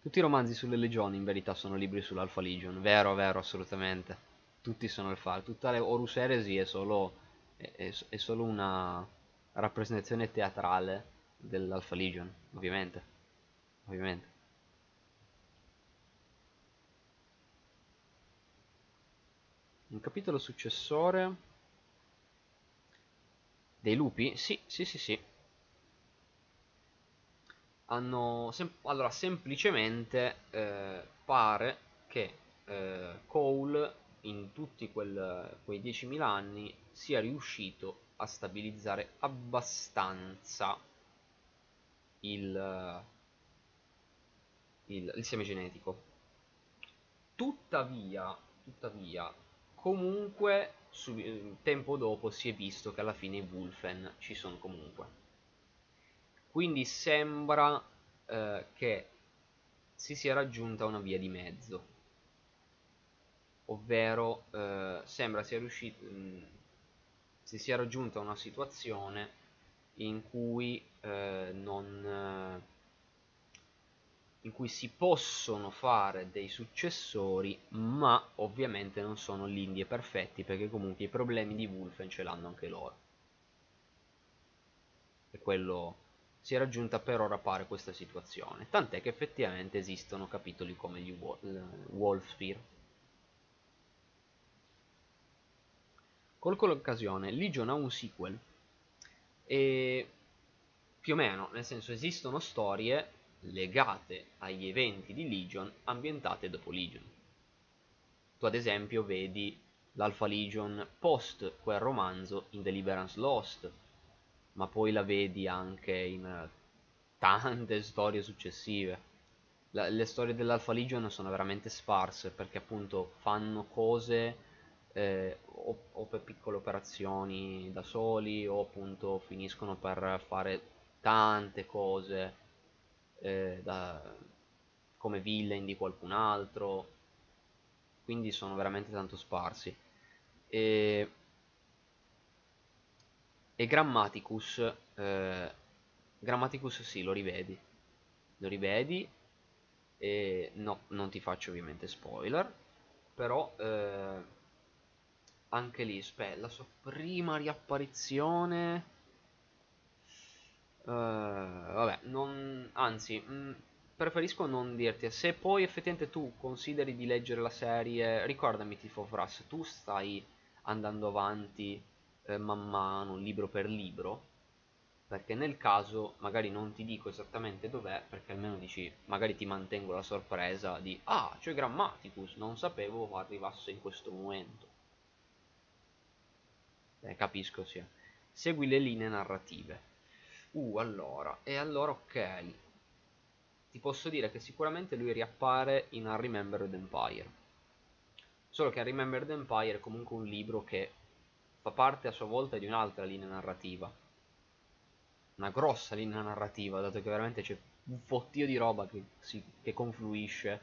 Tutti i romanzi sulle legioni in verità sono libri sull'Alpha Legion. Vero vero assolutamente. Tutti sono fare tutta le Horus Heresy è solo è, è solo una rappresentazione teatrale dell'Alpha Legion, ovviamente. Ovviamente. Un capitolo successore dei lupi? Sì, sì, sì, sì. Hanno sem allora semplicemente eh, pare che eh, Cole in tutti quel, quei 10.000 anni sia riuscito a stabilizzare abbastanza il, il, il seme genetico tuttavia, tuttavia comunque tempo dopo si è visto che alla fine i Wolfen ci sono comunque. Quindi sembra eh, che si sia raggiunta una via di mezzo. Ovvero eh, sembra sia riuscito mh, si sia raggiunta una situazione in cui eh, non eh, in cui si possono fare dei successori ma ovviamente non sono lindi e perfetti perché comunque i problemi di Wolfen ce l'hanno anche loro. E quello si è raggiunta per ora pare questa situazione. Tant'è che effettivamente esistono capitoli come gli Wolfsphere Colgo l'occasione, Legion ha un sequel e più o meno, nel senso esistono storie legate agli eventi di Legion ambientate dopo Legion. Tu ad esempio vedi l'Alpha Legion post quel romanzo in Deliverance Lost, ma poi la vedi anche in tante storie successive. La, le storie dell'Alpha Legion sono veramente sparse perché appunto fanno cose eh, o, o, per piccole operazioni da soli o appunto finiscono per fare tante cose eh, da, come villain di qualcun altro. Quindi sono veramente tanto sparsi. E, e Grammaticus eh, Grammaticus sì lo rivedi. Lo rivedi e no non ti faccio ovviamente spoiler però eh, anche lì, aspetta, la sua prima riapparizione... Uh, vabbè, non, anzi, mh, mm, preferisco non dirti. Se poi effettivamente tu consideri di leggere la serie, ricordami Tifo Fras, tu stai andando avanti eh, man mano, libro per libro, perché nel caso magari non ti dico esattamente dov'è, perché almeno dici, magari ti mantengo la sorpresa di, ah, c'è Grammaticus, non sapevo arrivasse in questo momento eh, capisco sia. Segui le linee narrative. Uh, allora, e allora ok. Ti posso dire che sicuramente lui riappare in A Remembered Empire. Solo che A Remembered Empire è comunque un libro che fa parte a sua volta di un'altra linea narrativa. Una grossa linea narrativa, dato che veramente c'è un fottio di roba che, si, che confluisce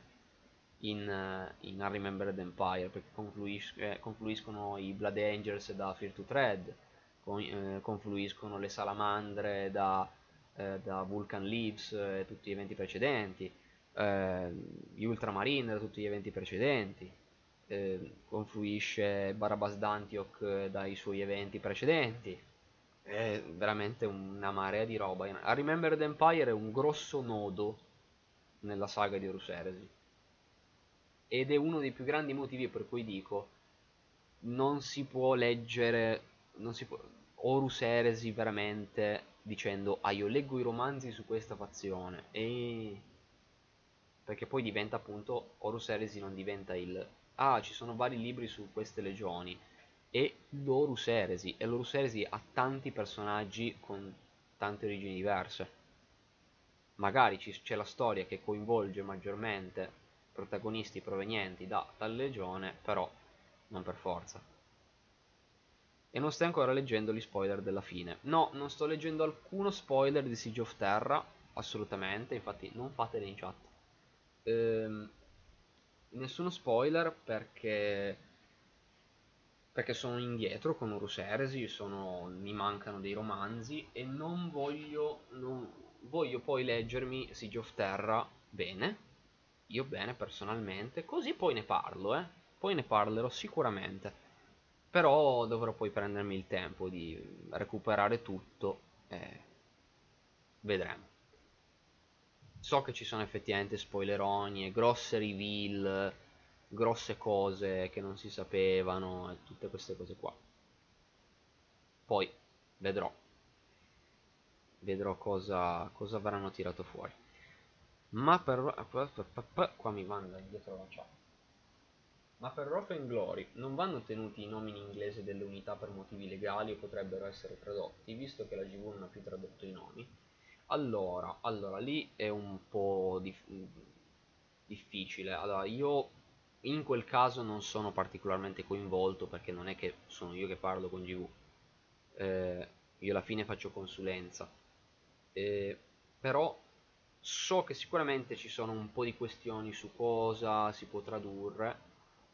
in, uh, in Unremembered Empire perché confluis eh, confluiscono i Blood Angels da Fear to Tread con, eh, confluiscono le salamandre da, eh, da Vulcan Leaves e tutti gli eventi precedenti eh, gli Ultramarine da tutti gli eventi precedenti eh, confluisce Barabas d'Antioch dai suoi eventi precedenti. È veramente una marea di roba. A Remembered Empire è un grosso nodo nella saga di Horus Heresy. Ed è uno dei più grandi motivi per cui dico non si può leggere si può, Horus Eresi veramente dicendo ah io leggo i romanzi su questa fazione e perché poi diventa appunto Horus Eresi non diventa il ah ci sono vari libri su queste legioni e l'Horus Eresi e l'Horus Eresi ha tanti personaggi con tante origini diverse magari c'è la storia che coinvolge maggiormente protagonisti provenienti da tal legione, però non per forza. E non stai ancora leggendo gli spoiler della fine. No, non sto leggendo alcuno spoiler di Siege of Terra, assolutamente, infatti non fatele in chat. Ehm, nessuno spoiler perché perché sono indietro con Urus Heresi, sono, mi mancano dei romanzi e non voglio, non, voglio poi leggermi Siege of Terra bene, io bene personalmente, così poi ne parlo, eh. Poi ne parlerò sicuramente. Però dovrò poi prendermi il tempo di recuperare tutto e vedremo. So che ci sono effettivamente spoileroni grosse reveal, grosse cose che non si sapevano e tutte queste cose qua. Poi vedrò. Vedrò cosa, cosa avranno tirato fuori ma per qua mi manda indietro la chat ma per Rough and Glory non vanno tenuti i nomi in inglese delle unità per motivi legali o potrebbero essere tradotti visto che la GV non ha più tradotto i nomi. Allora, allora lì è un po' dif difficile. Allora io in quel caso non sono particolarmente coinvolto perché non è che sono io che parlo con GV eh, io alla fine faccio consulenza. Eh, però so che sicuramente ci sono un po' di questioni su cosa si può tradurre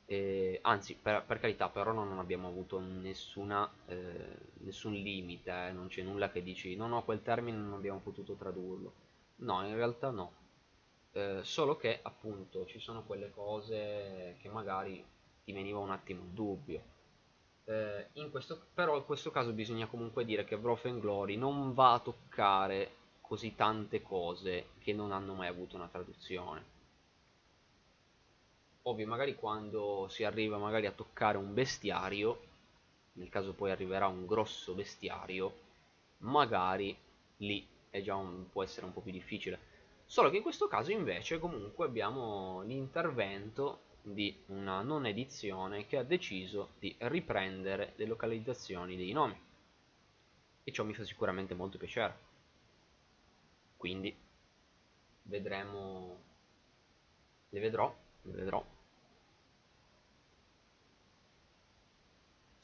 eh, anzi per, per, carità però non abbiamo avuto nessuna, eh, nessun limite eh, non c'è nulla che dici no no quel termine non abbiamo potuto tradurlo. No in realtà no. Eh, solo che appunto ci sono quelle cose che magari ti veniva un attimo il dubbio. Eh, in questo, però in questo caso bisogna comunque dire che Wrath and Glory non va a toccare così tante cose che non hanno mai avuto una traduzione ovvio magari quando si arriva magari a toccare un bestiario nel caso poi arriverà un grosso bestiario magari lì è già un, può essere un po' più difficile Solo che in questo caso invece comunque abbiamo l'intervento di una non edizione che ha deciso di riprendere le localizzazioni dei nomi. E ciò mi fa sicuramente molto piacere. Quindi vedremo, le vedrò, le vedrò.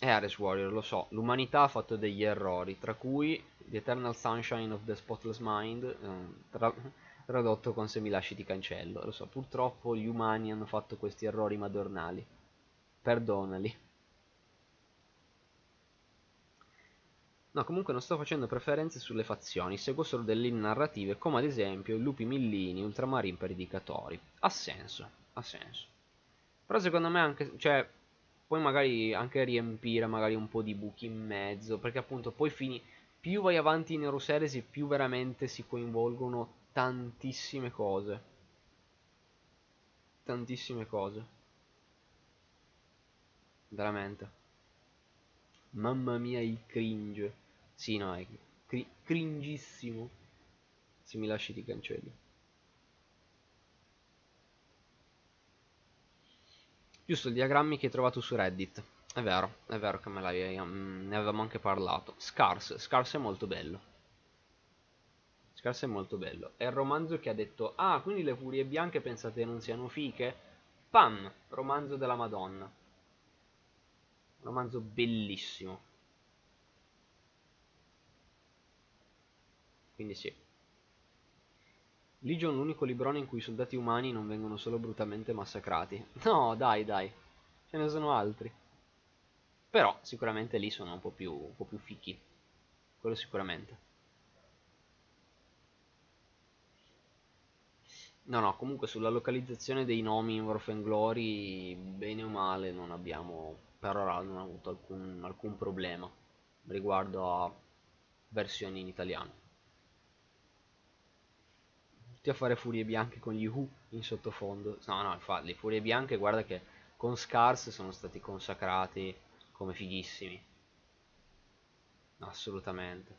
E Ares Warrior, lo so, l'umanità ha fatto degli errori, tra cui The Eternal Sunshine of the Spotless Mind, eh, tra, tradotto con se mi lasci ti cancello. Lo so, purtroppo gli umani hanno fatto questi errori madornali. Perdonali. No, comunque non sto facendo preferenze sulle fazioni, seguo solo delle narrative, come ad esempio lupi millini, ultramarini per indicatori. Ha senso, ha senso. Però secondo me anche, cioè, puoi magari anche riempire magari un po' di buchi in mezzo, perché appunto poi fini, più vai avanti in Euroseries più veramente si coinvolgono tantissime cose. Tantissime cose. Veramente. Mamma mia il cringe. Sì, no, è cri cringissimo. Se mi lasci ti cancello. Giusto, il diagrammi che hai trovato su Reddit. È vero, è vero che me l'avevi... Mm, ne avevamo anche parlato. Scars, Scars è molto bello. Scars è molto bello. È il romanzo che ha detto, ah, quindi le furie bianche pensate non siano fiche? Pam, romanzo della Madonna. Romanzo bellissimo. Quindi sì. Legion l'unico librone in cui i soldati umani non vengono solo brutalmente massacrati. No, dai, dai. Ce ne sono altri. Però sicuramente lì sono un po' più, un po più fichi. Quello sicuramente. No, no, comunque sulla localizzazione dei nomi in Warf Glory, bene o male, non abbiamo per ora non avuto alcun, alcun problema riguardo a versioni in italiano. Tutti a fare furie bianche con gli Who in sottofondo. No, no, infatti, le furie bianche, guarda che con Scars sono stati consacrati come fighissimi. Assolutamente.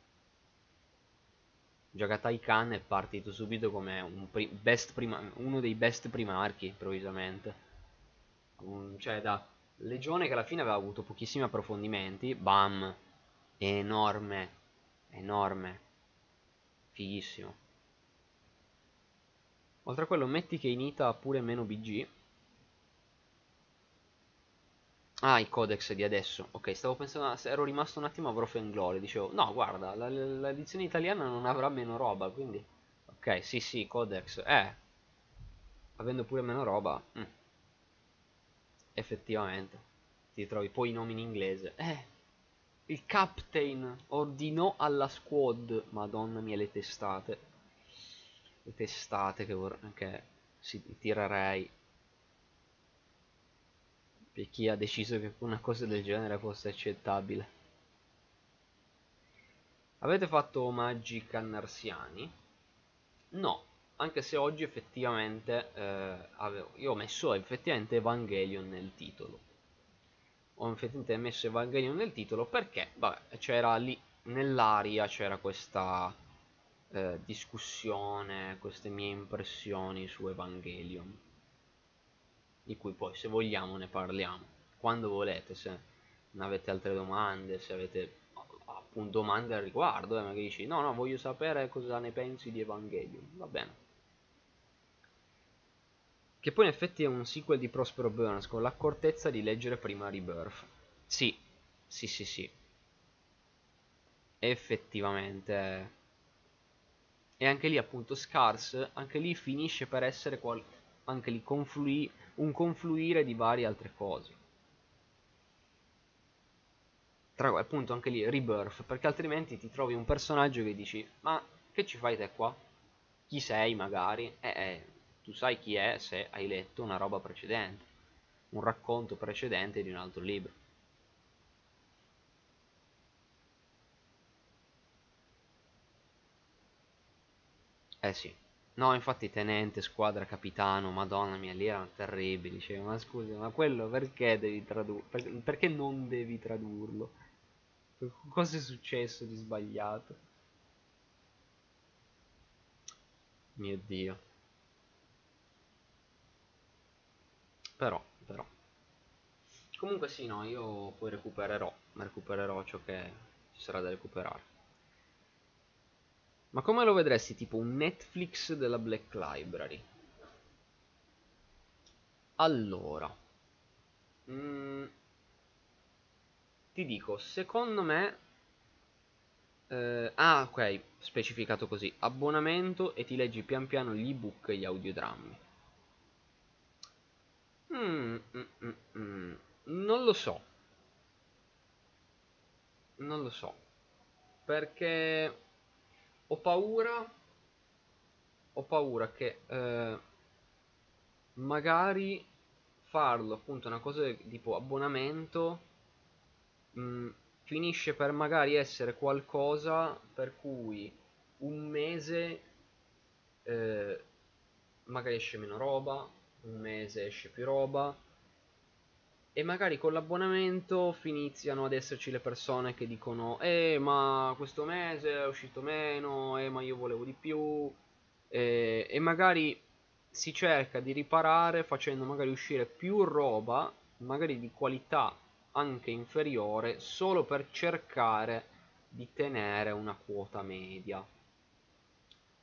Jagatai Khan è partito subito come un uno dei best primarchi, improvvisamente. Um, cioè, da legione che alla fine aveva avuto pochissimi approfondimenti, bam, enorme, enorme, fighissimo. Oltre a quello, metti che in Ita ha pure meno BG, Ah, i codex di adesso. Ok, stavo pensando, ero rimasto un attimo a Glory. Dicevo, no, guarda, l'edizione italiana non avrà meno roba, quindi... Ok, sì, sì, codex. Eh, avendo pure meno roba... Mm. Effettivamente. Ti trovi poi i nomi in inglese. Eh, il captain ordinò alla squad. Madonna mia, le testate. Le testate che, che si tirerei per chi ha deciso che una cosa del genere fosse accettabile. Avete fatto omaggi cannarsiani? No, anche se oggi effettivamente eh, avevo, io ho messo effettivamente Evangelion nel titolo. Ho effettivamente messo Evangelion nel titolo perché, c'era lì nell'aria c'era questa eh, discussione, queste mie impressioni su Evangelion di cui poi se vogliamo ne parliamo quando volete se non avete altre domande se avete appunto domande al riguardo eh, magari dici no no voglio sapere cosa ne pensi di Evangelion va bene Che poi in effetti è un sequel di Prospero Burns con l'accortezza di leggere prima Rebirth. Sì, sì, sì, sì. Effettivamente. E anche lì appunto Scars, anche lì finisce per essere qual- anche lì conflui- un confluire di varie altre cose. Tra appunto anche lì Rebirth, perché altrimenti ti trovi un personaggio che dici "Ma che ci fai te qua? Chi sei magari?" Eh, eh tu sai chi è se hai letto una roba precedente, un racconto precedente di un altro libro. Eh sì. No, infatti tenente, squadra, capitano, madonna mia, lì erano terribili. Cioè, ma scusa, ma quello perché devi tradurre? perché non devi tradurlo? Cosa è successo di sbagliato? Mio Dio. Però, però. Comunque sì, no, io poi recupererò, recupererò ciò che ci sarà da recuperare. Ma come lo vedresti tipo un Netflix della Black Library? Allora. Mm, ti dico, secondo me... Eh, ah, ok, specificato così. Abbonamento e ti leggi pian piano gli ebook e gli audiodrammi. Mm, mm, mm, mm. Non lo so. Non lo so. Perché ho paura ho paura che eh, magari farlo appunto una cosa tipo abbonamento mh, mm, finisce per magari essere qualcosa per cui un mese eh, magari esce meno roba un mese esce più roba e magari con l'abbonamento iniziano ad esserci le persone che dicono eh ma questo mese è uscito meno eh ma io volevo di più eh, e magari si cerca di riparare facendo magari uscire più roba magari di qualità anche inferiore solo per cercare di tenere una quota media.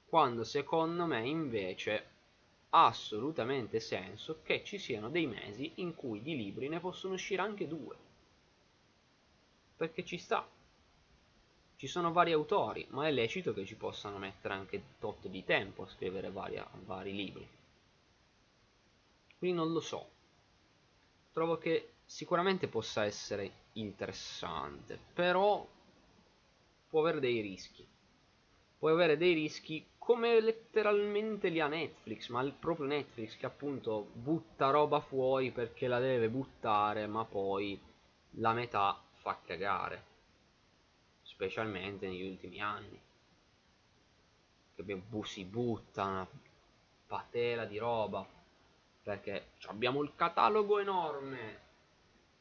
Quando secondo me invece ha assolutamente senso che ci siano dei mesi in cui di libri ne possono uscire anche due. Perché ci sta. Ci sono vari autori, ma è lecito che ci possano mettere anche tot di tempo a scrivere vari, vari libri. Quindi non lo so. Trovo che sicuramente possa essere interessante, però può avere dei rischi. Può avere dei rischi come letteralmente li ha Netflix, ma proprio Netflix che appunto butta roba fuori perché la deve buttare, ma poi la metà fa cagare, specialmente negli ultimi anni. Che si butta una patela di roba. Perché abbiamo il catalogo enorme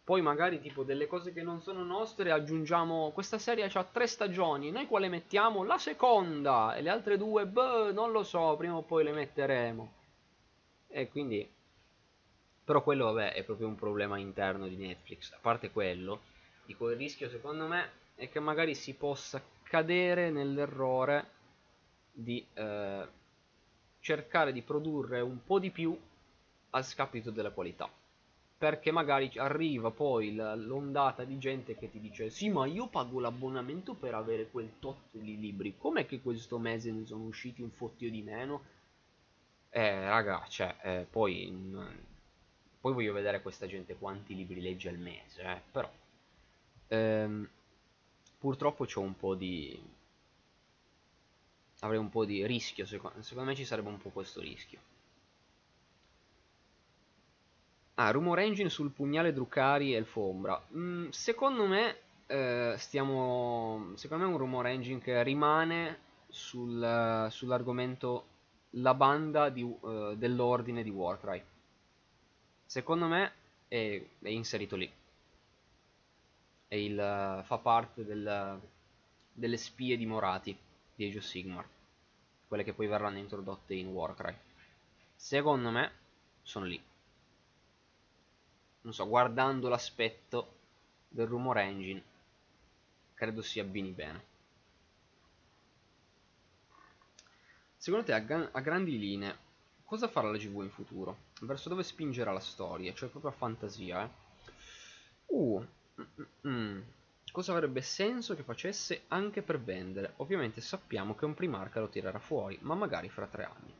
poi magari tipo delle cose che non sono nostre aggiungiamo questa serie ha tre stagioni noi quale mettiamo? la seconda! E le altre due beh non lo so prima o poi le metteremo. E quindi però quello vabbè è proprio un problema interno di Netflix. A parte quello dico il rischio secondo me è che magari si possa cadere nell'errore di eh, cercare di produrre un po' di più a scapito della qualità perché magari arriva poi l'ondata di gente che ti dice sì ma io pago l'abbonamento per avere quel tot di libri. Com'è che questo mese ne sono usciti un fottio di meno? Eh raga cioè eh, poi poi voglio vedere questa gente quanti libri legge al mese eh, però ehm, purtroppo c'ho un po' di avrei un po' di rischio secondo, secondo me ci sarebbe un po' questo rischio Ah, Rumor Engine sul pugnale Drucari e il Fombra. Mm, secondo me eh, stiamo. Secondo me è un Rumor Engine che rimane sul, sull'argomento la banda di, uh, dell'ordine di Warcry. Secondo me è, è inserito lì. È il, uh, fa parte del, delle spie dimorati di Age of Sigmar. Quelle che poi verranno introdotte in Warcry. Secondo me sono lì non so, guardando l'aspetto del rumor engine, credo si abbini bene. Secondo te, a, a grandi linee, cosa farà la GV in futuro? verso dove spingerà la storia, cioè proprio a fantasia, eh. Uh, mm, mm, mm. cosa avrebbe senso che facesse anche per vendere? Ovviamente sappiamo che un primarca lo tirerà fuori, ma magari fra tre anni.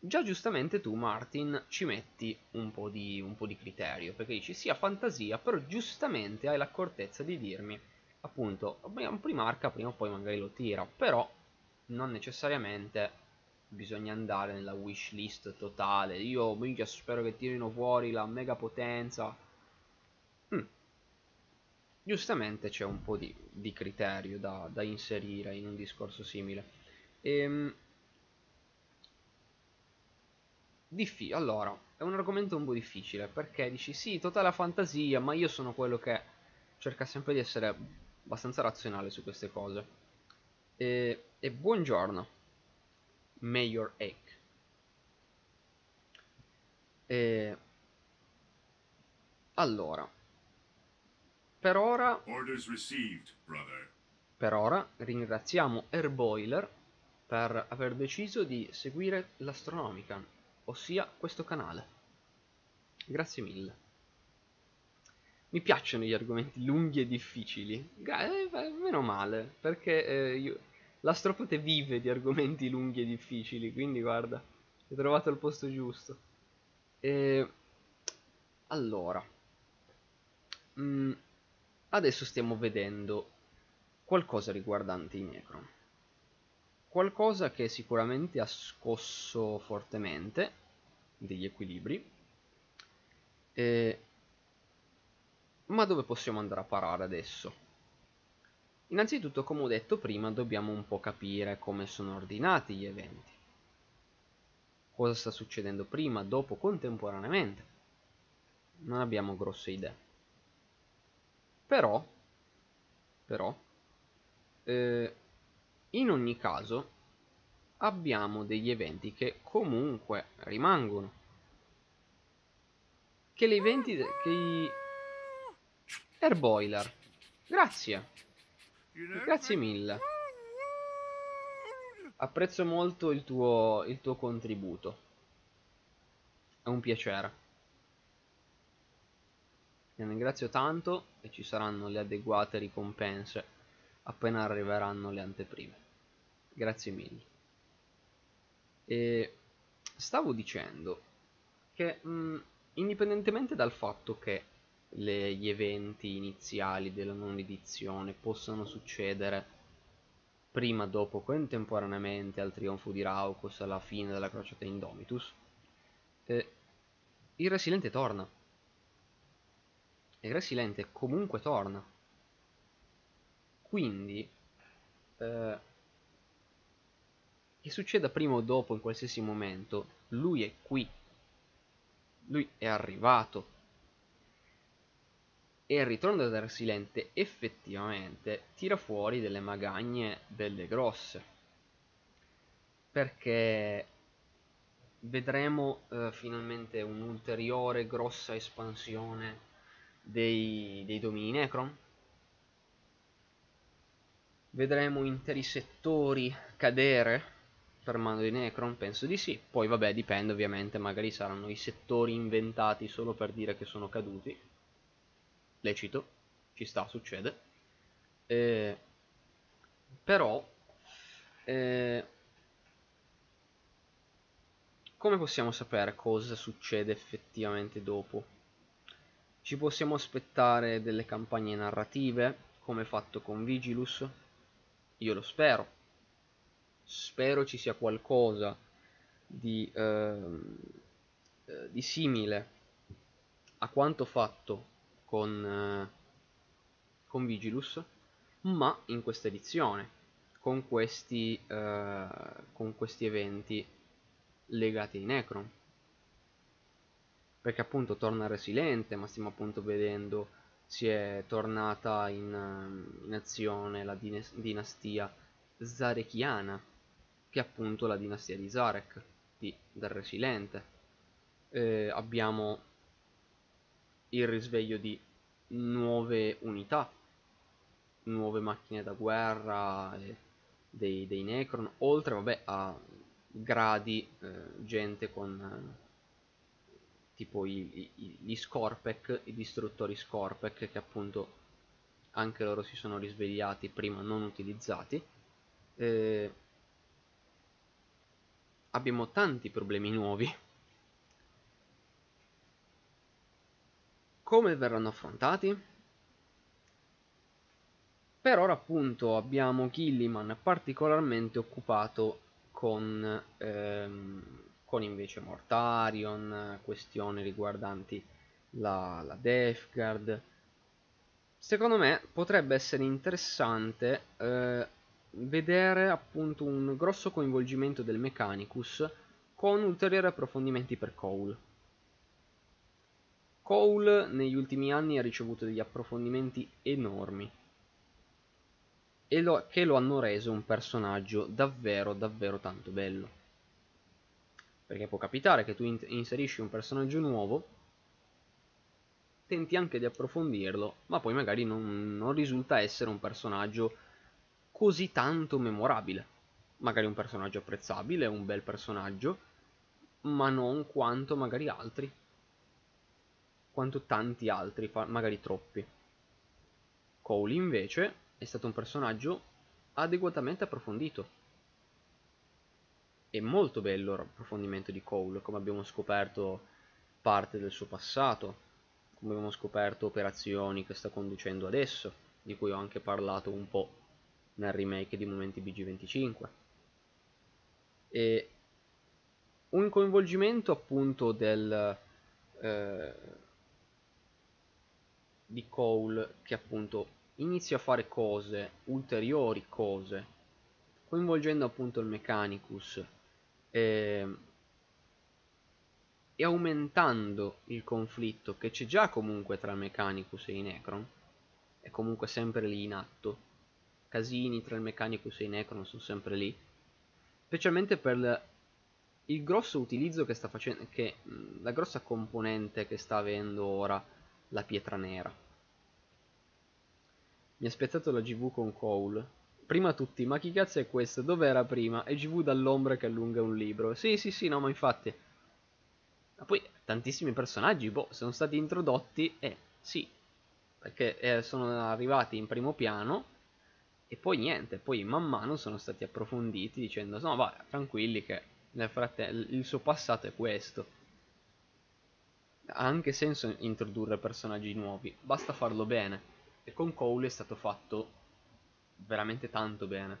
Già giustamente tu, Martin, ci metti un po' di, un po di criterio, perché dici sia fantasia, però giustamente hai l'accortezza di dirmi, appunto, un primarca prima o poi magari lo tira, però non necessariamente bisogna andare nella wish list totale. Io minchia spero che tirino fuori la mega potenza. Mm. Giustamente c'è un po' di, di criterio da, da, inserire in un discorso simile. Ehm, diffi- allora, è un argomento un po' difficile perché dici sì, totale fantasia, ma io sono quello che cerca sempre di essere abbastanza razionale su queste cose. E, e buongiorno. Mayor Egg. E... Allora, per ora, received, per ora ringraziamo Airboiler per aver deciso di seguire l'astronomica, ossia questo canale. Grazie mille. Mi piacciono gli argomenti lunghi e difficili, eh, meno male, perché eh, io, L'astropote vive di argomenti lunghi e difficili, quindi guarda, hai trovato il posto giusto. E... Allora, mm, adesso stiamo vedendo qualcosa riguardante i Necron. Qualcosa che sicuramente ha scosso fortemente degli equilibri, e... ma dove possiamo andare a parare adesso? Innanzitutto, come ho detto prima, dobbiamo un po' capire come sono ordinati gli eventi. Cosa sta succedendo prima, dopo, contemporaneamente. Non abbiamo grosse idee. Però, però, eh, in ogni caso, abbiamo degli eventi che comunque rimangono. Che gli eventi... che i... Airboiler. Grazie. Grazie mille. Apprezzo molto il tuo, il tuo contributo. È un piacere. Ti ringrazio tanto e ci saranno le adeguate ricompense appena arriveranno le anteprime. Grazie mille. E stavo dicendo che mh, mm, indipendentemente dal fatto che le, gli eventi iniziali della non edizione possano succedere prima, dopo, contemporaneamente al trionfo di Raucos, alla fine della crociata Indomitus, eh, il Resilente torna. Il Resilente comunque torna. Quindi, eh, che succeda prima o dopo, in qualsiasi momento, lui è qui. Lui è arrivato. E il ritorno del Resiliente effettivamente tira fuori delle magagne belle grosse. Perché vedremo eh, finalmente un'ulteriore grossa espansione dei, dei domini Necron vedremo interi settori cadere per mano di Necron penso di sì poi vabbè dipende ovviamente magari saranno i settori inventati solo per dire che sono caduti lecito, ci sta, succede. Eh, però, eh, come possiamo sapere cosa succede effettivamente dopo? Ci possiamo aspettare delle campagne narrative, come fatto con Vigilus? Io lo spero. Spero ci sia qualcosa di, ehm, eh, di simile a quanto fatto con, eh, con Vigilus, ma in questa edizione, con questi, eh, con questi eventi legati ai Necron. Perché appunto torna Resilente, ma stiamo appunto vedendo si è tornata in, in azione la dinastia Zarechiana, che è appunto la dinastia di Zarek, di, del Resilente. Eh, abbiamo il risveglio di nuove unità, nuove macchine da guerra dei, dei Necron, oltre vabbè, a gradi, eh, gente con eh, tipo i, i, gli Scorpec, i distruttori Scorpec che appunto anche loro si sono risvegliati prima non utilizzati. Eh, abbiamo tanti problemi nuovi. Come verranno affrontati? Per ora appunto abbiamo Gilliman particolarmente occupato con, ehm, con invece Mortarion, questioni riguardanti la, la Death Guard. Secondo me potrebbe essere interessante eh, vedere appunto un grosso coinvolgimento del Mechanicus con ulteriori approfondimenti per Cole. Cole negli ultimi anni ha ricevuto degli approfondimenti enormi e lo, che lo hanno reso un personaggio davvero davvero tanto bello. Perché può capitare che tu in inserisci un personaggio nuovo, tenti anche di approfondirlo, ma poi magari non, non risulta essere un personaggio così tanto memorabile. Magari un personaggio apprezzabile, un bel personaggio, ma non quanto magari altri. Quanto tanti altri, magari troppi. Cole invece è stato un personaggio adeguatamente approfondito. È molto bello l'approfondimento di Cole, come abbiamo scoperto parte del suo passato, come abbiamo scoperto operazioni che sta conducendo adesso, di cui ho anche parlato un po' nel remake di Momenti BG25. E un coinvolgimento appunto del eh, di Cole che appunto inizia a fare cose, ulteriori cose, coinvolgendo appunto il Mechanicus e, e aumentando il conflitto che c'è già comunque tra Mechanicus e i Necron, è comunque sempre lì in atto, casini tra il Mechanicus e i Necron sono sempre lì, specialmente per il grosso utilizzo che sta facendo, che la grossa componente che sta avendo ora la pietra nera. Mi ha spiazzato la GV con Cole. Prima tutti, ma chi cazzo è questo? Dov'era prima? E GV dall'ombra che allunga un libro. Sì, sì, sì, no, ma infatti... Ma poi tantissimi personaggi, boh, sono stati introdotti, eh, sì, perché eh, sono arrivati in primo piano e poi niente, poi man mano sono stati approfonditi dicendo no, va, tranquilli che nel frattempo il suo passato è questo. Ha anche senso introdurre personaggi nuovi, basta farlo bene. E con Cole è stato fatto veramente tanto bene.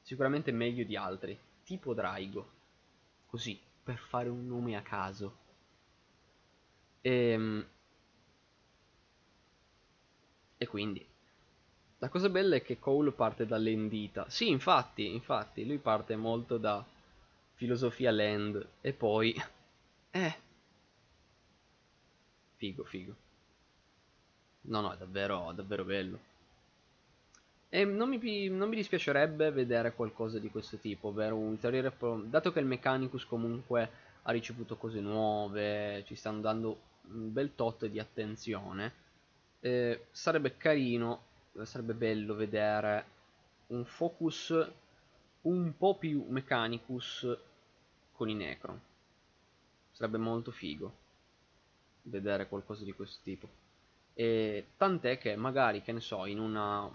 Sicuramente meglio di altri, tipo Draigo. Così, per fare un nome a caso. E, ehm, e quindi la cosa bella è che Cole parte dall'endita. Sì, infatti, infatti, lui parte molto da filosofia land e poi eh figo, figo. No, no, è davvero, davvero bello. E non mi, non mi, dispiacerebbe vedere qualcosa di questo tipo, ovvero un ulteriore... Dato che il Mechanicus comunque ha ricevuto cose nuove, ci stanno dando un bel tot di attenzione, eh, sarebbe carino, sarebbe bello vedere un focus un po' più Mechanicus con i Necron. Sarebbe molto figo vedere qualcosa di questo tipo. E tant'è che magari, che ne so, in una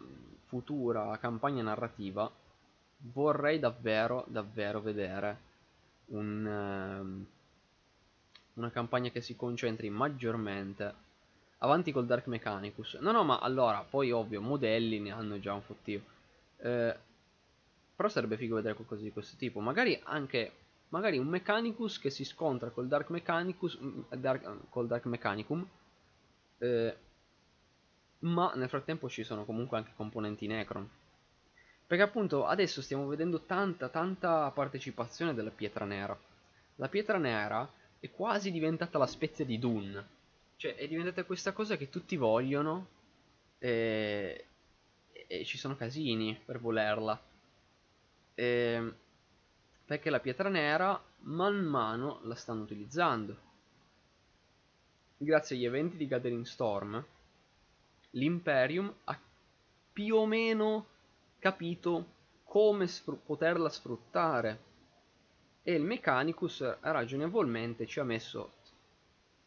futura campagna narrativa vorrei davvero, davvero vedere un, um, una campagna che si concentri maggiormente avanti col Dark Mechanicus. No, no, ma allora, poi ovvio, modelli ne hanno già un fottio. Eh, però sarebbe figo vedere qualcosa di questo tipo. Magari anche magari un Mechanicus che si scontra col Dark Mechanicus, mm, dark, col Dark Mechanicum. Eh, ma nel frattempo ci sono comunque anche componenti Necron. Perché appunto adesso stiamo vedendo tanta, tanta partecipazione della pietra nera. La pietra nera è quasi diventata la spezia di Dune. Cioè è diventata questa cosa che tutti vogliono e, e ci sono casini per volerla. E... Perché la pietra nera man mano la stanno utilizzando. Grazie agli eventi di Gathering Storm l'Imperium ha più o meno capito come sfr poterla sfruttare. E il Mechanicus ragionevolmente ci ha messo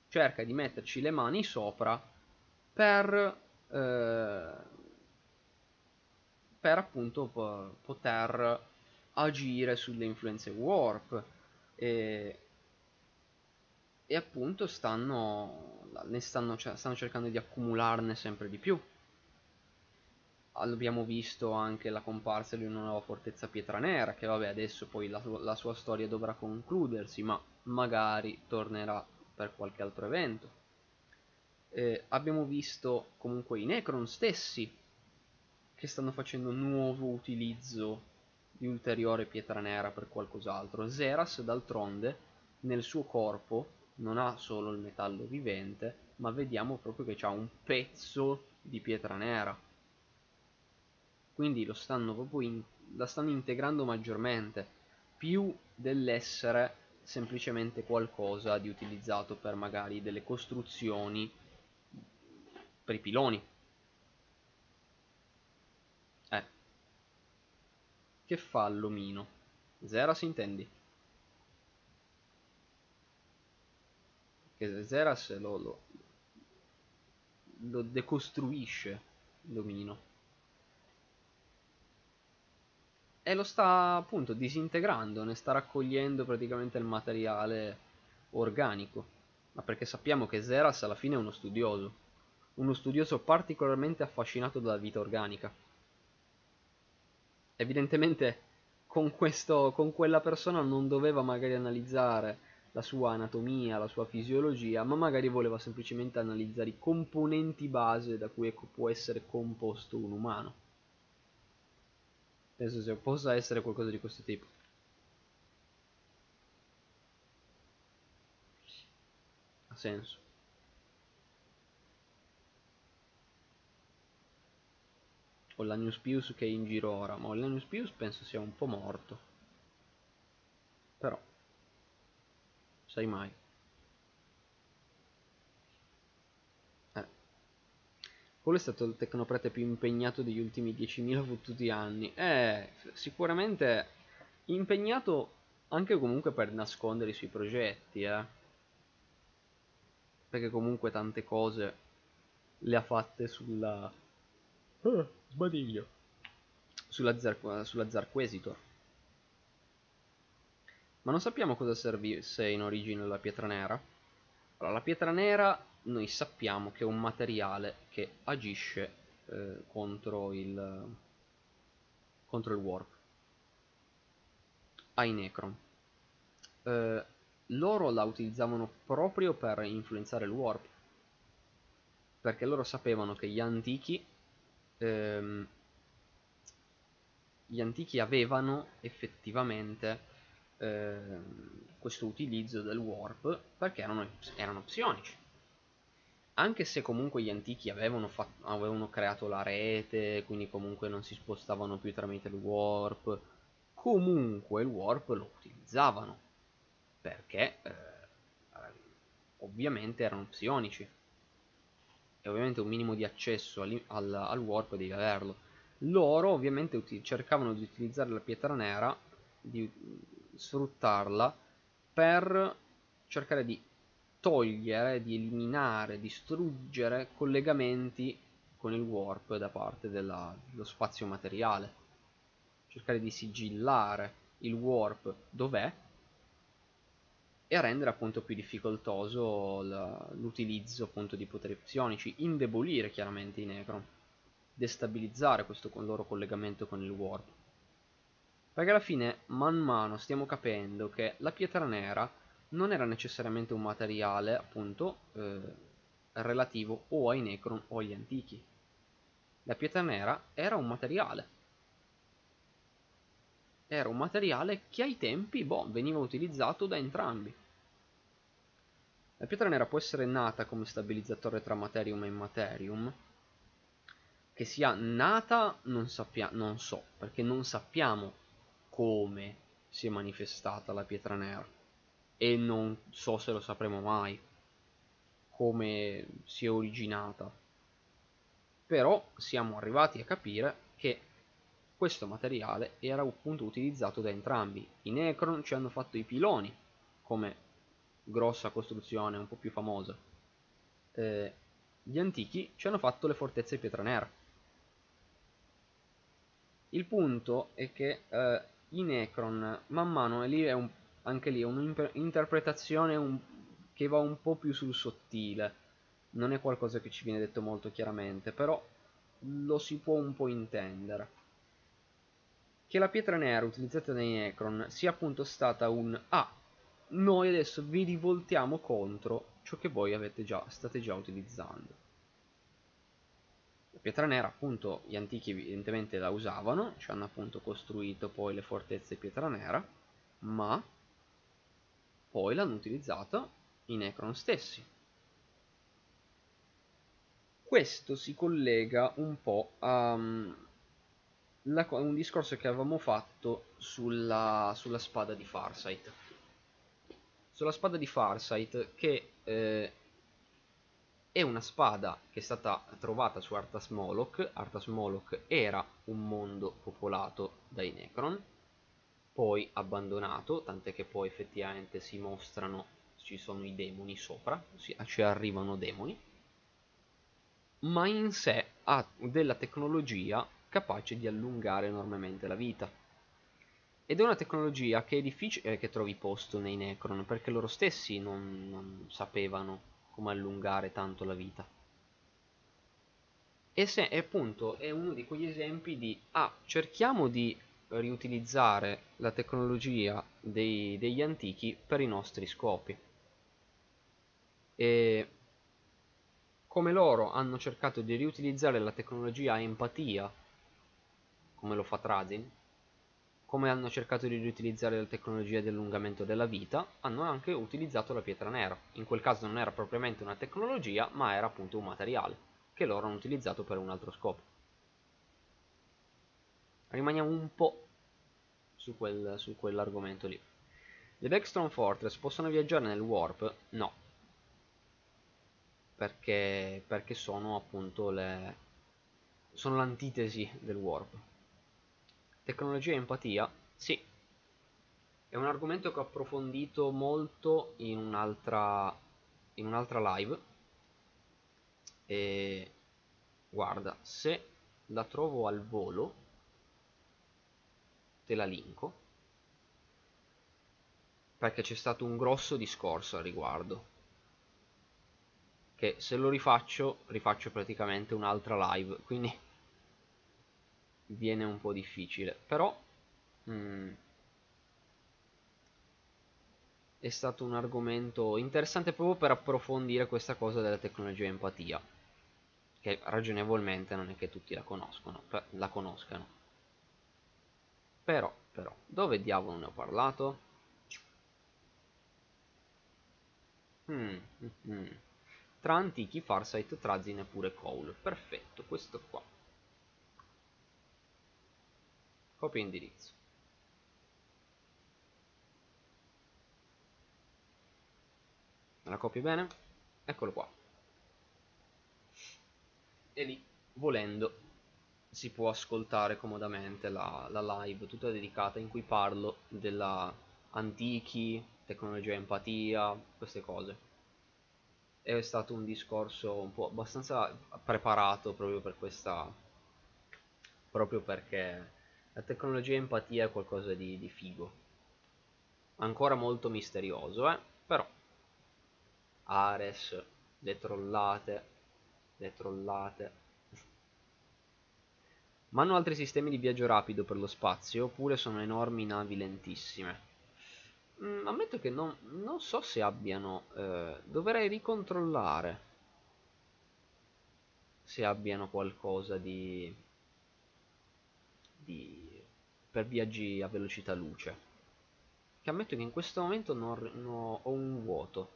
cerca di metterci le mani sopra per eh, per appunto poter agire sulle influenze warp. E, e appunto stanno, ne stanno, stanno cercando di accumularne sempre di più. Abbiamo visto anche la comparsa di una nuova fortezza pietra nera che vabbè adesso poi la, la sua storia dovrà concludersi ma magari tornerà per qualche altro evento. Eh, abbiamo visto comunque i Necron stessi che stanno facendo nuovo utilizzo di ulteriore pietra nera per qualcos'altro. Zeras d'altronde nel suo corpo non ha solo il metallo vivente ma vediamo proprio che ha un pezzo di pietra nera. Quindi lo stanno proprio in, la stanno integrando maggiormente più dell'essere semplicemente qualcosa di utilizzato per magari delle costruzioni per i piloni. Eh. Che fa l'omino? Zeras intendi che Zeras lo, lo, lo decostruisce l'omino e lo sta appunto disintegrando, ne sta raccogliendo praticamente il materiale organico. Ma perché sappiamo che Zeras alla fine è uno studioso, uno studioso particolarmente affascinato dalla vita organica. Evidentemente con, questo, con quella persona non doveva magari analizzare la sua anatomia, la sua fisiologia, ma magari voleva semplicemente analizzare i componenti base da cui può essere composto un umano. Penso sia, possa essere qualcosa di questo tipo. Ha senso. Ho l'Anius Pius che è in giro ora, ma l'Anius Pius penso sia un po' morto. Però, sai mai. Quello è stato il tecnoprete più impegnato degli ultimi 10.000 fottuti anni. È sicuramente impegnato anche comunque per nascondere i suoi progetti, eh. Perché comunque tante cose le ha fatte sulla... Ah, sbadiglio. Sulla, Zar sulla Zarquesitor. Ma non sappiamo cosa servisse in origine la pietra nera. Allora, la pietra nera noi sappiamo che è un materiale che agisce eh, contro, il, contro il warp ai Necron eh, loro la utilizzavano proprio per influenzare il warp perché loro sapevano che gli antichi ehm, gli antichi avevano effettivamente ehm, questo utilizzo del warp perché erano, erano psionici anche se comunque gli antichi avevano, fatto, avevano, creato la rete, quindi comunque non si spostavano più tramite il warp, comunque il warp lo utilizzavano, perché eh, ovviamente erano psionici, e ovviamente un minimo di accesso al, al, warp devi averlo. Loro ovviamente cercavano di utilizzare la pietra nera, di sfruttarla per cercare di togliere, di eliminare, distruggere collegamenti con il warp da parte della, dello spazio materiale. Cercare di sigillare il warp dov'è e rendere appunto più difficoltoso l'utilizzo appunto di poteri psionici, indebolire chiaramente i Necron, destabilizzare questo loro collegamento con il warp. Perché alla fine man mano stiamo capendo che la pietra nera non era necessariamente un materiale appunto eh, relativo o ai Necron o agli antichi. La pietra nera era un materiale. Era un materiale che ai tempi boh, veniva utilizzato da entrambi. La pietra nera può essere nata come stabilizzatore tra Materium e Materium. Che sia nata non, non so, perché non sappiamo come si è manifestata la pietra nera e non so se lo sapremo mai come si è originata però siamo arrivati a capire che questo materiale era appunto utilizzato da entrambi. I Necron ci hanno fatto i piloni come grossa costruzione un po' più famosa. Eh, gli antichi ci hanno fatto le fortezze pietra nera. Il punto è che eh, i Necron man mano lì è un, anche lì un'interpretazione un, che va un po' più sul sottile. Non è qualcosa che ci viene detto molto chiaramente, però lo si può un po' intendere che la pietra nera utilizzata dai Necron sia appunto stata un ah, noi adesso vi rivoltiamo contro ciò che voi già, state già utilizzando. La pietra nera appunto gli antichi evidentemente la usavano, ci hanno appunto costruito poi le fortezze pietra nera, ma poi l'hanno utilizzata i Necron stessi. Questo si collega un po' a, la, un discorso che avevamo fatto sulla, sulla spada di Farsight. Sulla spada di Farsight che eh, è una spada che è stata trovata su Arthas Moloch. Arthas Moloch era un mondo popolato dai Necron, poi abbandonato, tant'è che poi effettivamente si mostrano, ci sono i demoni sopra, ci arrivano demoni, ma in sé ha della tecnologia capace di allungare enormemente la vita. Ed è una tecnologia che è difficile che trovi posto nei Necron, perché loro stessi non, non sapevano come allungare tanto la vita. E se appunto è uno di quegli esempi di ah, cerchiamo di riutilizzare la tecnologia dei, degli antichi per i nostri scopi. E come loro hanno cercato di riutilizzare la tecnologia empatia come lo fa Trazin, come hanno cercato di riutilizzare la tecnologia di allungamento della vita, hanno anche utilizzato la pietra nera. In quel caso non era propriamente una tecnologia, ma era appunto un materiale, che loro hanno utilizzato per un altro scopo. Rimaniamo un po' su, quel, su quell'argomento lì. Le Backstone Fortress possono viaggiare nel Warp? No. Perché, perché sono appunto le... sono l'antitesi del Warp Tecnologia e empatia? Sì. È un argomento che ho approfondito molto in un'altra in un'altra live. E guarda, se la trovo al volo te la linko perché c'è stato un grosso discorso al riguardo che se lo rifaccio rifaccio praticamente un'altra live quindi viene un po' difficile però mm, è stato un argomento interessante proprio per approfondire questa cosa della tecnologia empatia che ragionevolmente non è che tutti la conoscono la conoscano. Però però dove diavolo ne ho parlato? Mm, mm, mm. tra antichi Farsight Trazin e pure Cole. Perfetto questo qua copia indirizzo. La copio bene? Eccolo qua. E lì volendo si può ascoltare comodamente la, la live tutta dedicata in cui parlo della antichi, tecnologia empatia, queste cose. È stato un discorso un po' abbastanza preparato proprio per questa proprio perché la tecnologia empatia è qualcosa di, di figo. Ancora molto misterioso, eh? Però. Ares, le trollate, le trollate. Ma hanno altri sistemi di viaggio rapido per lo spazio, oppure sono enormi navi lentissime. Mm, ammetto che non, non, so se abbiano... Eh, dovrei ricontrollare se abbiano qualcosa di per viaggi a velocità luce. Che ammetto che in questo momento non, non ho un vuoto,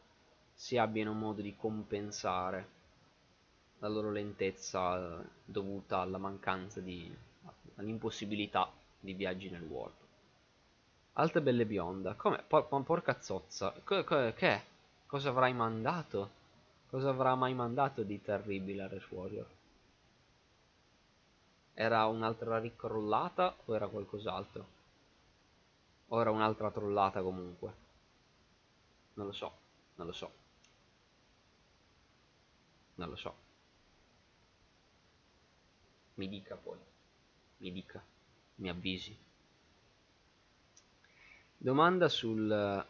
se abbiano modo di compensare la loro lentezza dovuta alla mancanza di all'impossibilità di viaggi nel warp. Alta belle bionda, come? Por porca zozza, che è? Cosa avrai mandato? Cosa avrà mai mandato di terribile a Warrior? Era un'altra ricrollata o era qualcos'altro? O era un'altra trollata comunque? Non lo so, non lo so. Non lo so. Mi dica poi. Mi dica. Mi avvisi. Domanda sul...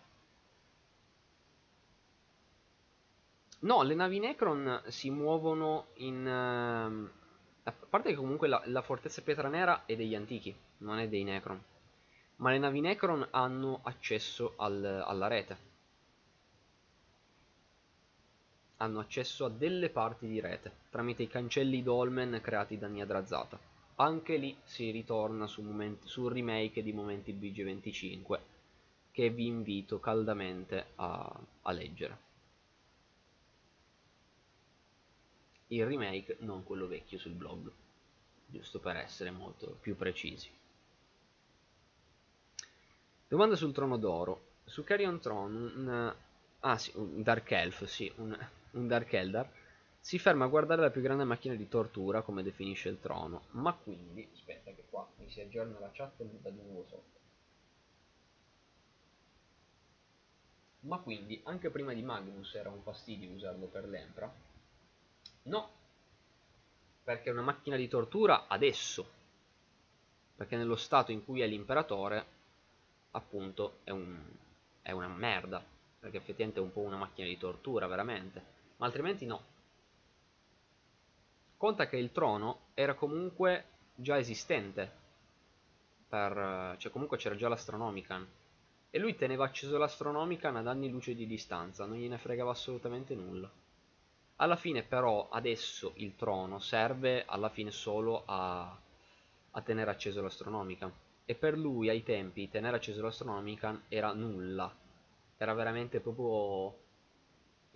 No, le navi Necron si muovono in... ehm, A parte che comunque la, la fortezza pietra nera è degli antichi, non è dei Necron. Ma le navi Necron hanno accesso al- alla rete. Hanno accesso a delle parti di rete, tramite i cancelli Dolmen creati da Niadrazata. Anche lì si ritorna su momenti- sul remake di Momenti BG25, che vi invito caldamente a, a leggere. Il remake, non quello vecchio sul blog, giusto per essere molto più precisi. Domanda sul trono d'oro. Su Carrion Throne, un, ah, sì, un Dark Elf, sì, un, un Dark Eldar, si ferma a guardare la più grande macchina di tortura, come definisce il trono, ma quindi, aspetta che qua mi si aggiorna la chat e butta di nuovo sotto. Ma quindi, anche prima di Magnus era un fastidio usarlo per l'Empra? No, perché è una macchina di tortura adesso, perché nello stato in cui è l'imperatore appunto è, un, è una merda, perché effettivamente è un po' una macchina di tortura veramente, ma altrimenti no. Conta che il trono era comunque già esistente, per, cioè comunque c'era già l'Astronomican, e lui teneva acceso l'Astronomican ad anni luce di distanza, non gliene fregava assolutamente nulla. Alla fine però adesso il trono serve alla fine solo a, a tenere acceso l'Astronomican e per lui ai tempi tenere acceso l'Astronomican era nulla. Era veramente proprio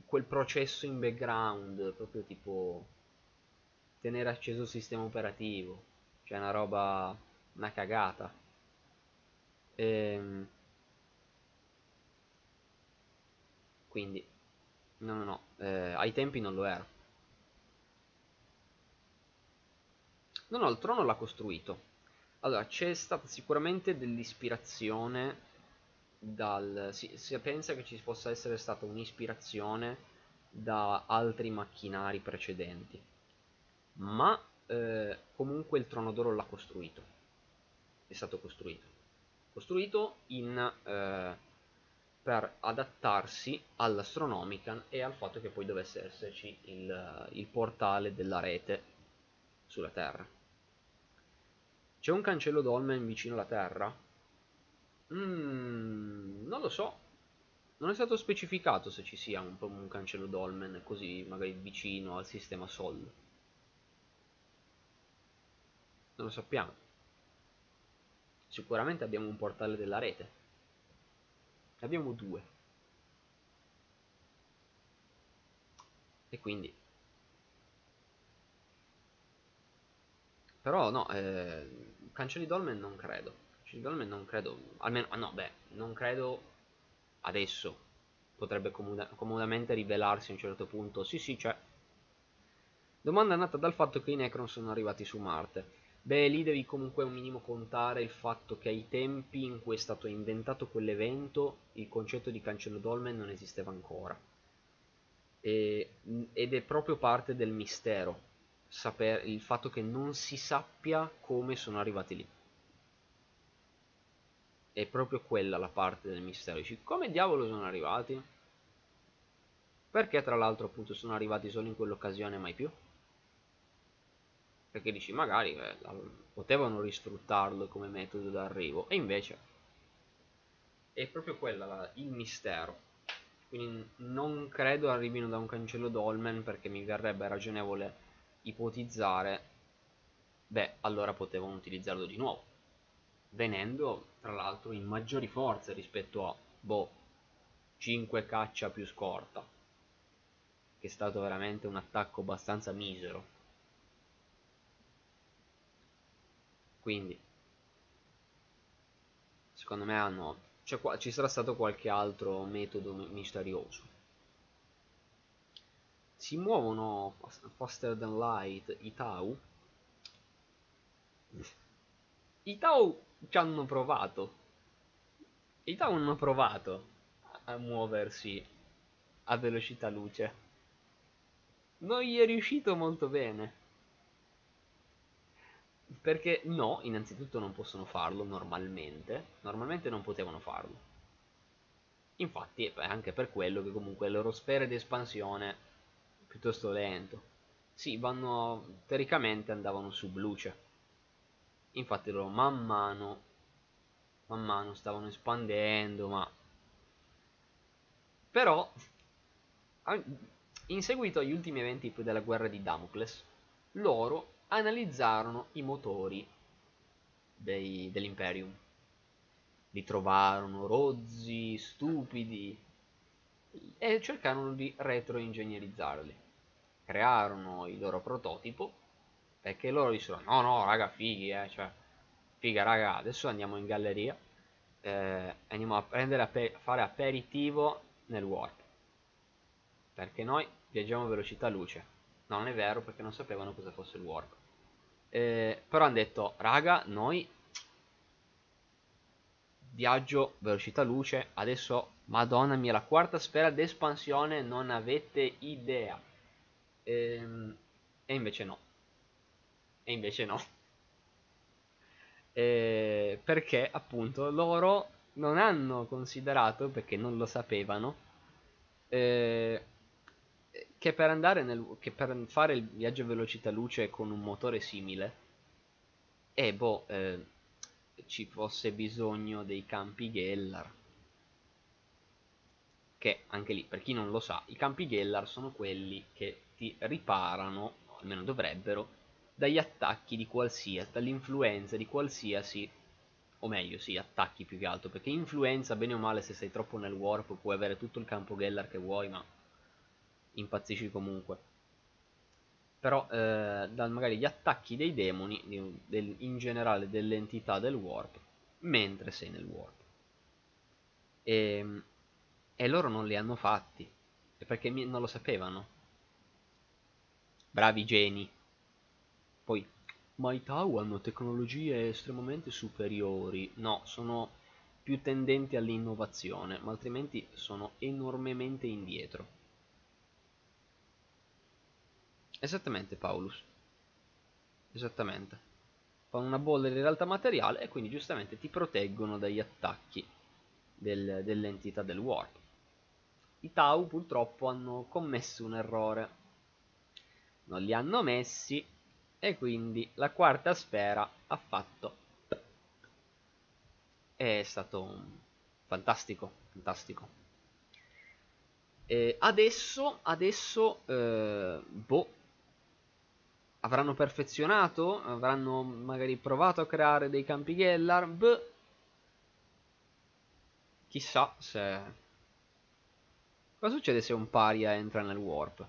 quel processo in background proprio tipo tenere acceso il sistema operativo. Cioè una roba una cagata. Ehm quindi no no no eh, ai tempi non lo era. No no il trono l'ha costruito. Allora, c'è stata sicuramente dell'ispirazione dal... Si, si pensa che ci possa essere stata un'ispirazione da altri macchinari precedenti, ma eh, comunque il Trono d'Oro l'ha costruito, è stato costruito, costruito in, eh, per adattarsi all'Astronomican e al fatto che poi dovesse esserci il, il portale della rete sulla Terra. C'è un cancello dolmen vicino alla Terra? Mm, non lo so. Non è stato specificato se ci sia un, un cancello dolmen così magari vicino al sistema Sol. Non lo sappiamo. Sicuramente abbiamo un portale della rete. Abbiamo due. E quindi... Però no, eh, Cancelli Dolmen non credo. Cancelli Dolmen non credo. Almeno, ah no, beh, non credo adesso. Potrebbe comoda comodamente rivelarsi a un certo punto. Sì, sì, c'è. Domanda nata dal fatto che i Necron sono arrivati su Marte. Beh, lì devi comunque un minimo contare il fatto che ai tempi in cui è stato inventato quell'evento il concetto di cancello dolmen non esisteva ancora. E, ed è proprio parte del mistero sapere, il fatto che non si sappia come sono arrivati lì. È proprio quella la parte del mistero. Dici, come diavolo sono arrivati? Perché tra l'altro appunto sono arrivati solo in quell'occasione mai più? Perché dici, magari eh, potevano risfruttarlo come metodo d'arrivo. E invece è proprio quella la, il mistero. Quindi non credo arrivino da un cancello dolmen perché mi verrebbe ragionevole ipotizzare, beh, allora potevano utilizzarlo di nuovo, venendo tra l'altro in maggiori forze rispetto a, boh, 5 caccia più scorta, che è stato veramente un attacco abbastanza misero. Quindi, secondo me hanno, cioè, ci sarà stato qualche altro metodo misterioso si muovono faster than light i tau I Tau ci hanno provato. I Tau hanno provato a muoversi a velocità luce. Non gli è riuscito molto bene. Perché no, innanzitutto non possono farlo normalmente. Normalmente non potevano farlo. Infatti è anche per quello che comunque le loro sfere di espansione piuttosto lento. Sì, vanno teoricamente andavano su luce. Infatti loro man mano man mano stavano espandendo, ma però in seguito agli ultimi eventi della guerra di Damocles, loro analizzarono i motori dell'Imperium. Li trovarono rozzi, stupidi e cercarono di retroingegnerizzarli. Crearono il loro prototipo perché loro dissero no no raga fighi eh, cioè figa raga adesso andiamo in galleria eh, andiamo a prendere a fare aperitivo nel warp perché noi viaggiamo a velocità luce no non è vero perché non sapevano cosa fosse il warp eh, però hanno detto raga noi viaggio velocità luce adesso madonna mia la quarta sfera d'espansione non avete idea. Ehm, e invece no. E invece no. Eh, perché appunto loro non hanno considerato perché non lo sapevano eh, che per nel, che per fare il viaggio a velocità luce con un motore simile e boh eh, ci fosse bisogno dei campi Gellar. Che anche lì per chi non lo sa i campi Gellar sono quelli che ti riparano almeno dovrebbero dagli attacchi di qualsiasi dall'influenza di qualsiasi o meglio sì attacchi più che altro perché influenza bene o male se sei troppo nel warp puoi avere tutto il campo Gellar che vuoi ma impazzisci comunque. Però eh, da magari gli attacchi dei demoni di, del, in generale delle entità del warp mentre sei nel warp. E, ehm, e loro non li hanno fatti perché non lo sapevano. Bravi geni. Poi ma i Tau hanno tecnologie estremamente superiori. No sono più tendenti all'innovazione ma altrimenti sono enormemente indietro Esattamente Paulus. Esattamente. Fanno una bolla di realtà materiale e quindi giustamente ti proteggono dagli attacchi del, dell'entità del warp. I Tau purtroppo hanno commesso un errore. Non li hanno messi e quindi la quarta sfera ha fatto è stato fantastico fantastico e adesso adesso eh, boh avranno perfezionato, avranno magari provato a creare dei campi Gellar, beh, chissà se... Cosa succede se un paria entra nel warp?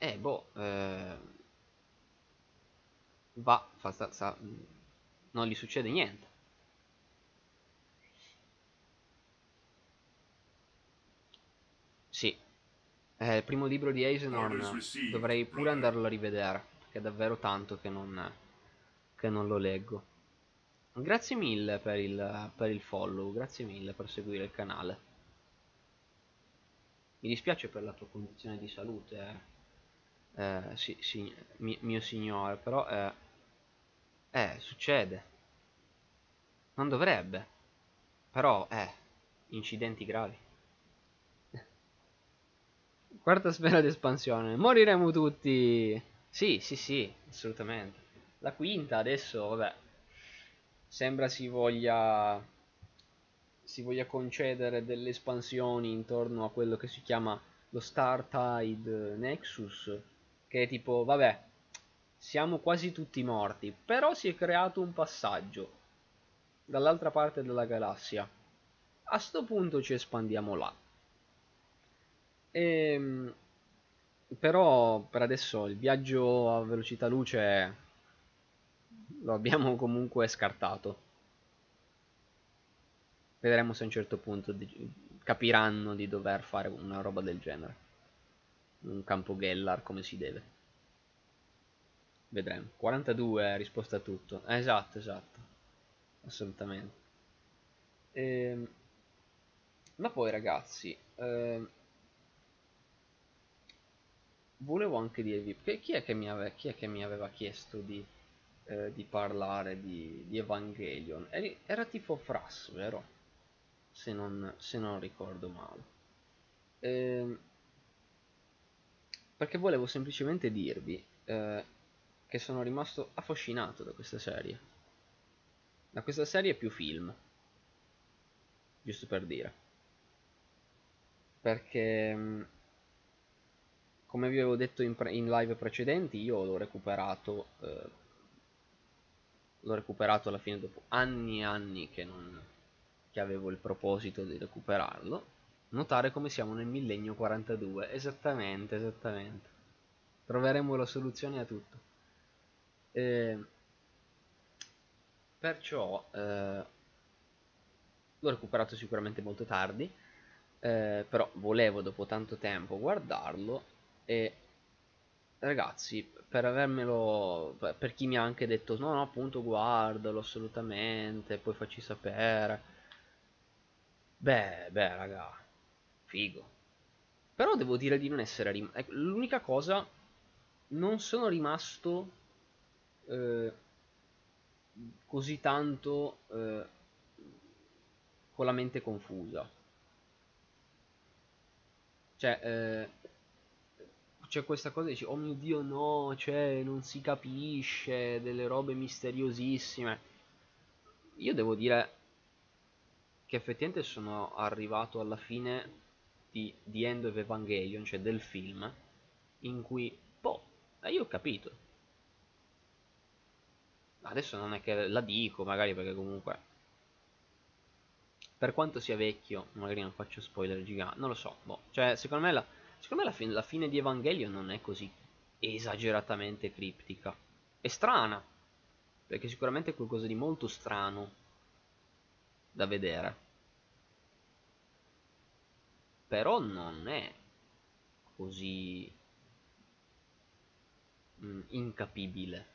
Eh, boh, eh... va, fa, sta, sta, non gli succede niente. Sì, eh, il primo libro di Eisenhorn dovrei pure andarlo a rivedere, perché è davvero tanto che non, che non lo leggo. Grazie mille per il, per il follow, grazie mille per seguire il canale. Mi dispiace per la tua condizione di salute, eh. Eh, sì, sì, mi, mio signore, però eh, eh, succede. Non dovrebbe, però, eh, incidenti gravi. Quarta sfera di espansione. Moriremo tutti. Sì, sì, sì, assolutamente. La quinta adesso, vabbè. Sembra si voglia si voglia concedere delle espansioni intorno a quello che si chiama lo Star Tide Nexus, che è tipo, vabbè, siamo quasi tutti morti, però si è creato un passaggio dall'altra parte della galassia. A sto punto ci espandiamo là. E, ehm, però per adesso il viaggio a velocità luce lo abbiamo comunque scartato. Vedremo se a un certo punto capiranno di dover fare una roba del genere. Un campo Gellar come si deve. Vedremo. 42 è risposta a tutto. Eh, esatto, esatto. Assolutamente. Ehm, ma poi ragazzi, ehm, volevo anche dirvi, chi è che mi, ave, chi è che mi aveva chiesto di, eh, di parlare di, di Evangelion? Era tipo Fras, vero? Se non, se non ricordo male. Ehm, perché volevo semplicemente dirvi eh, che sono rimasto affascinato da questa serie. Da questa serie più film. Giusto per dire. Perché, mm, come vi avevo detto in, in live precedenti, io l'ho recuperato. Eh, l'ho recuperato alla fine dopo anni e anni che, non, che avevo il proposito di recuperarlo. Notare come siamo nel millennio 42. Esattamente, esattamente. Troveremo la soluzione a tutto. Eh, perciò eh, l'ho recuperato sicuramente molto tardi, eh, però volevo dopo tanto tempo guardarlo e ragazzi, per avermelo, per chi mi ha anche detto no no appunto guardalo assolutamente, poi facci sapere, beh, beh raga, figo. Però devo dire di non essere rimasto, ecco, l'unica cosa, non sono rimasto eh, così tanto eh, con la mente confusa. Cioè, eh, c'è questa cosa dici, oh mio dio no, cioè, non si capisce, delle robe misteriosissime. Io devo dire che effettivamente sono arrivato alla fine di The End of Evangelion, cioè del film, in cui, boh, io ho capito adesso non è che la dico magari perché comunque per quanto sia vecchio magari non faccio spoiler giganti non lo so boh. cioè secondo me, la, secondo me la, fin la fine di Evangelion non è così esageratamente criptica. È strana perché sicuramente è qualcosa di molto strano da vedere. Però non è così mm, incapibile.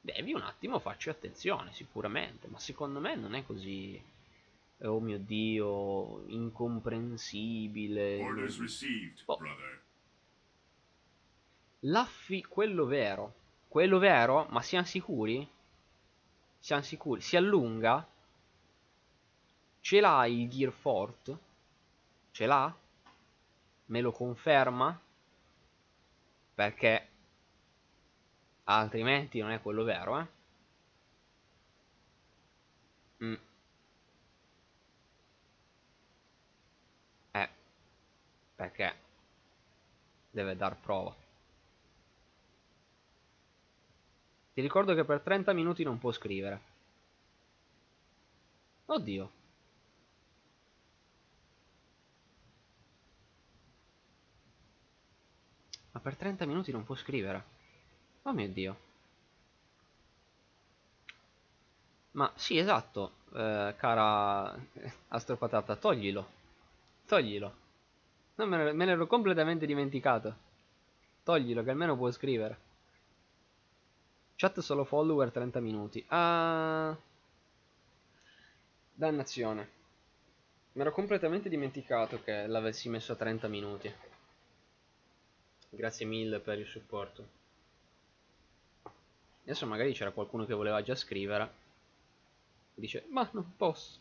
Devi un attimo farci attenzione sicuramente, ma secondo me non è così, oh mio dio, incomprensibile. Received, oh. L'affi, quello vero, quello vero, ma siamo sicuri? Siamo sicuri? Si allunga? Ce l'ha il Gear Fort? Ce l'ha? Me lo conferma? Perché altrimenti non è quello vero, eh? Mm. Eh, perché deve dar prova. Ti ricordo che per 30 minuti non può scrivere. Oddio. Ma per 30 minuti non può scrivere. Oh mio dio. Ma sì, esatto, eh, cara astropatata, toglilo. Toglilo. No, me, me l'ero completamente dimenticato. Toglilo, che almeno può scrivere. Chat solo follower 30 minuti. Ah... Dannazione. Mi ero completamente dimenticato che l'avessi messo a 30 minuti. Grazie mille per il supporto. Adesso magari c'era qualcuno che voleva già scrivere. Dice, ma non posso.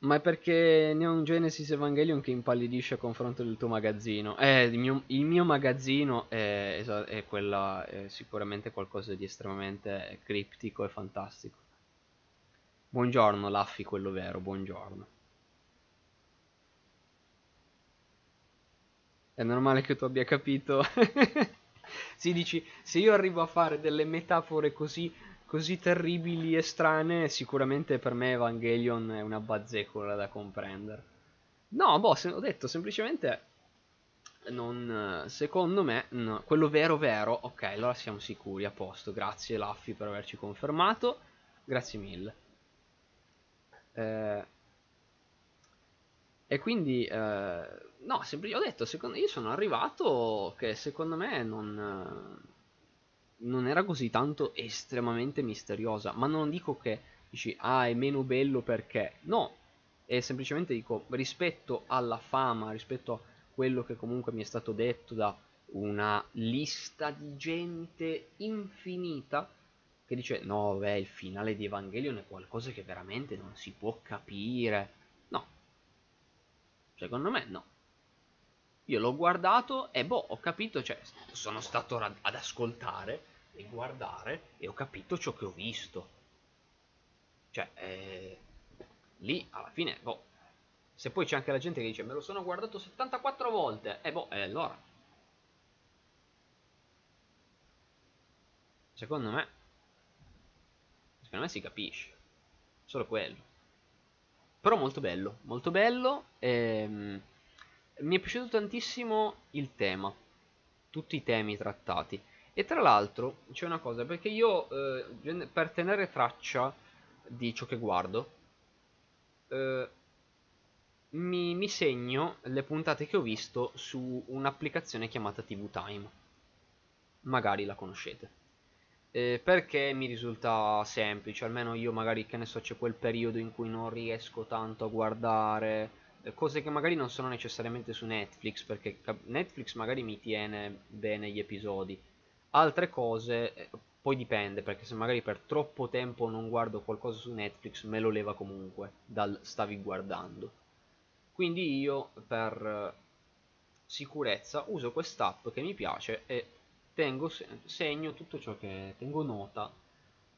Ma è perché Neon Genesis Evangelion che impallidisce a confronto del tuo magazzino. Eh, il mio, il mio magazzino è, è, quella, è sicuramente qualcosa di estremamente criptico e fantastico. Buongiorno, Laffi, quello vero, buongiorno. È normale che tu abbia capito si dici, se io arrivo a fare delle metafore così, così terribili e strane, sicuramente per me Evangelion è una bazzecola da comprendere. No, boh, se, ho detto semplicemente non, secondo me, no, quello vero vero, ok, allora siamo sicuri, a posto, grazie Laffi per averci confermato, grazie mille. Eh, E quindi, eh, no, sempre, ho detto, secondo, io sono arrivato che secondo me non, non era così tanto estremamente misteriosa, ma non dico che dici, ah, è meno bello perché, no, è semplicemente dico, rispetto alla fama, rispetto a quello che comunque mi è stato detto da una lista di gente infinita, che dice, no, beh, il finale di Evangelion è qualcosa che veramente non si può capire, no, secondo me no. Io l'ho guardato e boh, ho capito, cioè, sono stato ad ascoltare guardare e ho capito ciò che ho visto. Cioè, eh, lì alla fine, boh, se poi c'è anche la gente che dice me lo sono guardato 74 volte, e eh, boh, e allora. Secondo me, secondo me si capisce, solo quello. Però molto bello, molto bello. Ehm, mi è piaciuto tantissimo il tema, tutti i temi trattati. E tra l'altro c'è una cosa, perché io eh, per tenere traccia di ciò che guardo, eh, mi, mi, segno le puntate che ho visto su un'applicazione chiamata TV Time. Magari la conoscete. Eh, perché mi risulta semplice, almeno io magari che ne so c'è quel periodo in cui non riesco tanto a guardare eh, cose che magari non sono necessariamente su Netflix, perché Netflix magari mi tiene bene gli episodi, altre cose eh, poi dipende perché se magari per troppo tempo non guardo qualcosa su Netflix me lo leva comunque dal stavi guardando. Quindi io per eh, sicurezza uso quest'app che mi piace e tengo segno tutto ciò che tengo nota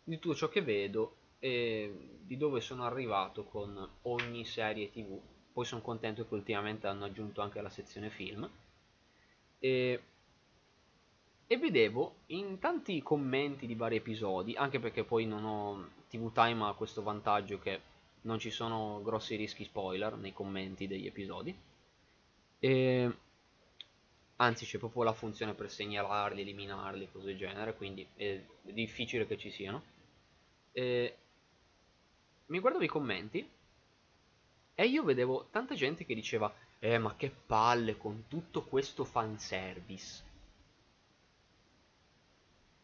di tutto ciò che vedo e di dove sono arrivato con ogni serie tv poi sono contento che ultimamente hanno aggiunto anche la sezione film. E e vedevo in tanti commenti di vari episodi, anche perché poi non ho TV Time ha questo vantaggio che non ci sono grossi rischi spoiler nei commenti degli episodi. E anzi c'è proprio la funzione per segnalarli, eliminarli, cose del genere, quindi è difficile che ci siano. E mi guardavo i commenti e io vedevo tanta gente che diceva eh ma che palle con tutto questo fanservice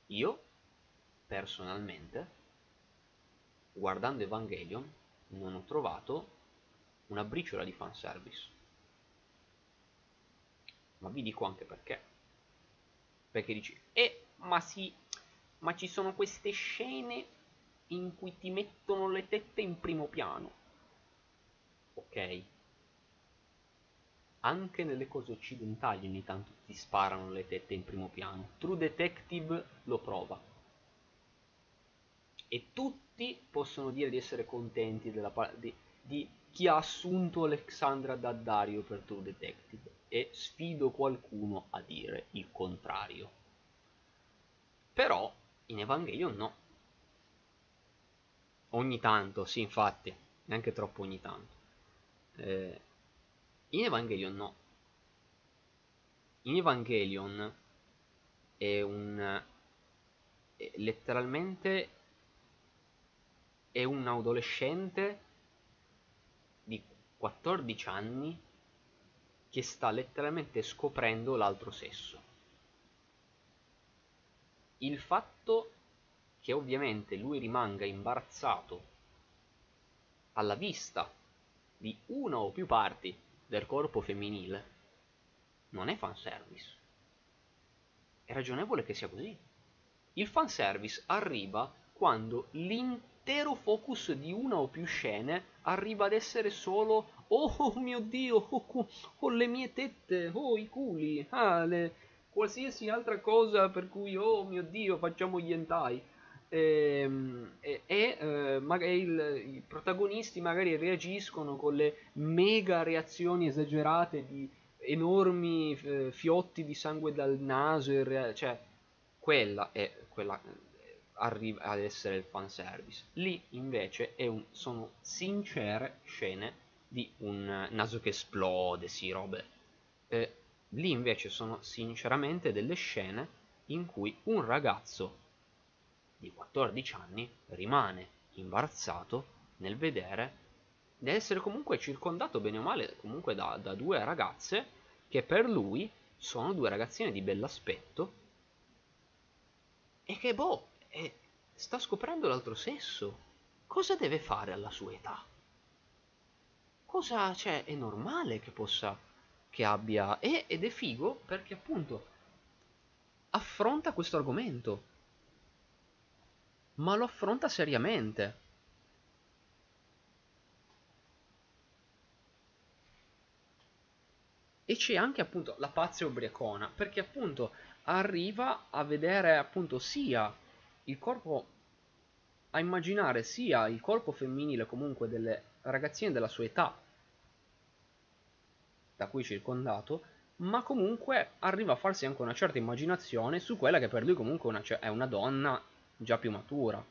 io, personalmente, guardando Evangelion, non ho trovato una briciola di fanservice. Ma vi dico anche perché. Perché dici, eh, ma sì, ma ci sono queste scene in cui ti mettono le tette in primo piano. Ok, anche nelle cose occidentali ogni tanto ti sparano le tette in primo piano. True Detective lo prova. E tutti possono dire di essere contenti della, di, di chi ha assunto Alexandra Daddario per True Detective. E sfido qualcuno a dire il contrario. Però in Evangelion no. Ogni tanto, sì, infatti, neanche troppo ogni tanto. Eh, in Evangelion no. In Evangelion è un... È letteralmente è un adolescente di 14 anni che sta letteralmente scoprendo l'altro sesso. Il fatto che ovviamente lui rimanga imbarazzato alla vista di una o più parti del corpo femminile non è fanservice. È ragionevole che sia così. Il fanservice arriva quando l'intero focus di una o più scene arriva ad essere solo oh, oh mio dio, oh, oh, le mie tette, oh i culi, ah, le... qualsiasi altra cosa per cui oh mio dio facciamo gli hentai Ehm, e, e, eh, magari il, i protagonisti magari reagiscono con le mega reazioni esagerate di enormi eh, fiotti di sangue dal naso, cioè quella è quella eh, arriva ad essere il fanservice. Lì invece un, sono sincere scene di un naso che esplode, sì, robe. Eh, lì invece sono sinceramente delle scene in cui un ragazzo di 14 anni rimane imbarazzato nel vedere deve essere comunque circondato bene o male comunque da, da due ragazze che per lui sono due ragazzine di bell'aspetto e che boh, è, sta scoprendo l'altro sesso. Cosa deve fare alla sua età? Cosa, cioè, è normale che possa, che abbia, e, ed è figo perché appunto affronta questo argomento, ma lo affronta seriamente. E c'è anche appunto la pazza ubriacona, perché appunto arriva a vedere appunto sia il corpo, a immaginare sia il corpo femminile comunque delle ragazzine della sua età, da cui circondato, ma comunque arriva a farsi anche una certa immaginazione su quella che per lui comunque una, è una donna già più matura.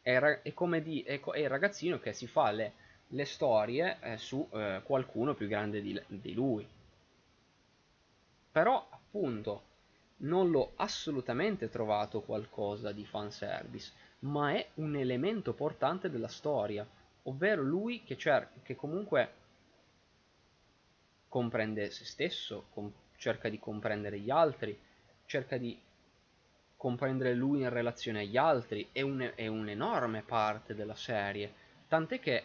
È, è come di, è, è il ragazzino che si fa le le storie eh, su eh, qualcuno più grande di, di lui. Però, appunto, non l'ho assolutamente trovato qualcosa di fanservice, ma è un elemento portante della storia, ovvero lui che, che comunque comprende se stesso, cerca di comprendere gli altri, cerca di comprendere lui in relazione agli altri, è, un- è un'enorme parte della serie, tant'è che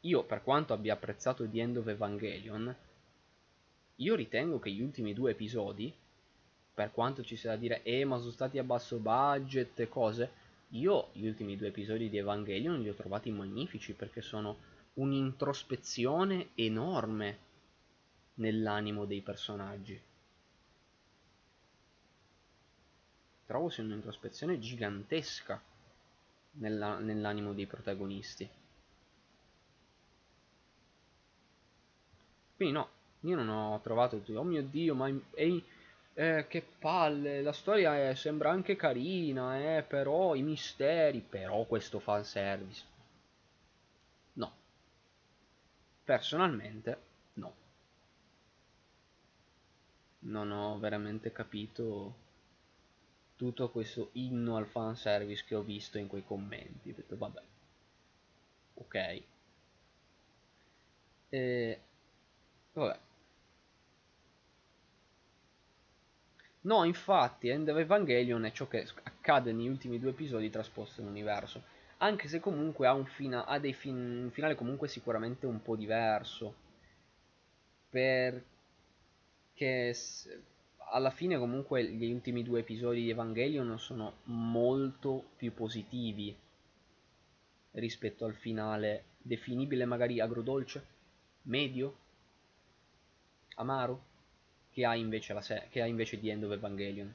io, per quanto abbia apprezzato The End of Evangelion, io ritengo che gli ultimi due episodi, per quanto ci sia da dire, eh, ma sono stati a basso budget e cose, io gli ultimi due episodi di Evangelion li ho trovati magnifici perché sono un'introspezione enorme nell'animo dei personaggi. Trovo sia un'introspezione gigantesca nella, nell'animo dei protagonisti. Quindi no, io non ho trovato, oh mio dio, ma è, eh, che palle, la storia è, sembra anche carina, eh, però i misteri, però questo fanservice. No. Personalmente, no. Non ho veramente capito tutto questo inno al fanservice che ho visto in quei commenti. Ho detto, vabbè. Ok. E Vabbè. No, infatti, End of Evangelion è ciò che accade negli ultimi due episodi trasposto nell'universo. Anche se comunque ha un, fina- ha fin- un finale comunque sicuramente un po' diverso. Perché alla fine comunque gli ultimi due episodi di Evangelion sono molto più positivi rispetto al finale definibile magari agrodolce, medio, amaro che ha invece, la se- che ha invece di End of Evangelion.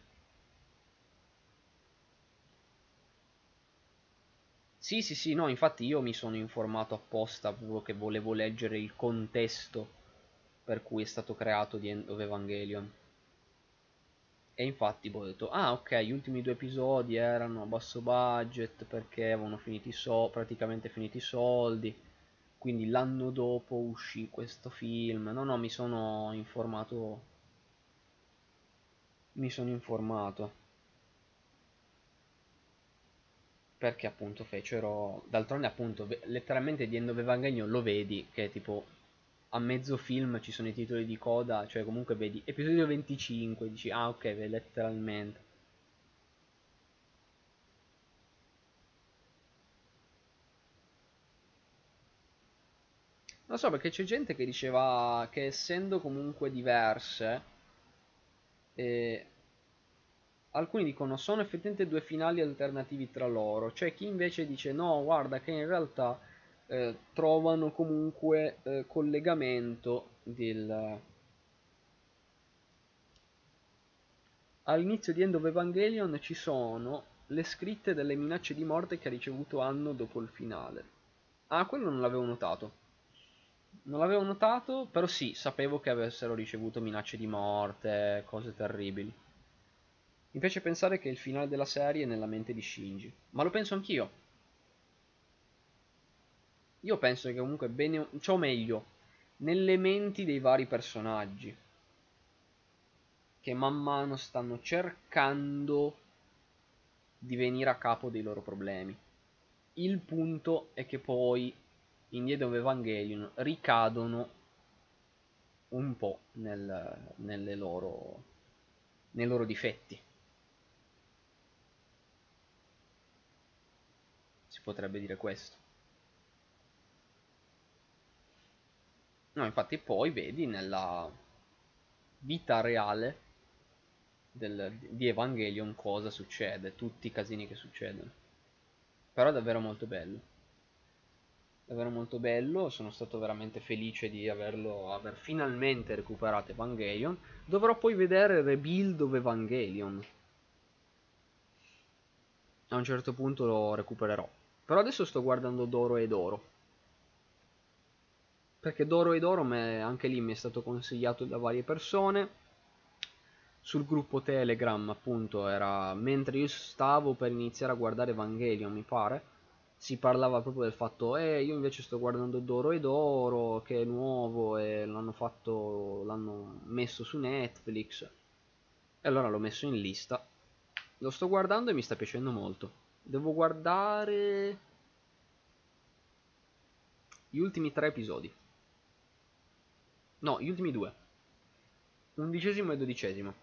Sì, sì, sì, no, infatti io mi sono informato apposta che volevo leggere il contesto per cui è stato creato di End of Evangelion. E infatti boh, ho detto, ah ok, gli ultimi due episodi erano a basso budget perché avevano finito so- praticamente finito i soldi quindi l'anno dopo uscì questo film. No, no, mi sono informato. Mi sono informato. Perché appunto fecero. D'altronde, appunto, letteralmente di End of Evangelion lo vedi che tipo a mezzo film ci sono i titoli di coda, cioè comunque vedi episodio 25, dici ah ok, letteralmente. Non so perché c'è gente che diceva che essendo comunque diverse, eh, alcuni dicono sono effettivamente due finali alternativi tra loro. C'è chi invece dice no, guarda che in realtà eh, trovano comunque eh, collegamento del... All'inizio di End of Evangelion ci sono le scritte delle minacce di morte che ha ricevuto anno dopo il finale. Ah, quello non l'avevo notato. Non l'avevo notato, però sì, sapevo che avessero ricevuto minacce di morte, cose terribili. Mi piace pensare che il finale della serie è nella mente di Shinji, ma lo penso anch'io. Io penso che comunque bene, cioè meglio, nelle menti dei vari personaggi, che man mano stanno cercando di venire a capo dei loro problemi. il punto è che poi in Dietro Evangelion ricadono un po' nel, loro, nei loro difetti. Si potrebbe dire questo. No, infatti poi vedi nella vita reale del, di Evangelion cosa succede, tutti i casini che succedono. Però è davvero molto bello. Davvero molto bello, sono stato veramente felice di averlo, aver finalmente recuperato Evangelion. Dovrò poi vedere Rebuild of Evangelion. A un certo punto lo recupererò. Però adesso sto guardando Doro e Doro perché Doro ed Oro anche lì mi è stato consigliato da varie persone. Sul gruppo Telegram appunto era mentre io stavo per iniziare a guardare Evangelion mi pare si parlava proprio del fatto eh io invece sto guardando Doro ed Oro che è nuovo e l'hanno fatto l'hanno messo su Netflix. E allora l'ho messo in lista. Lo sto guardando e mi sta piacendo molto. Devo guardare gli ultimi tre episodi No, gli ultimi due. Undicesimo e dodicesimo.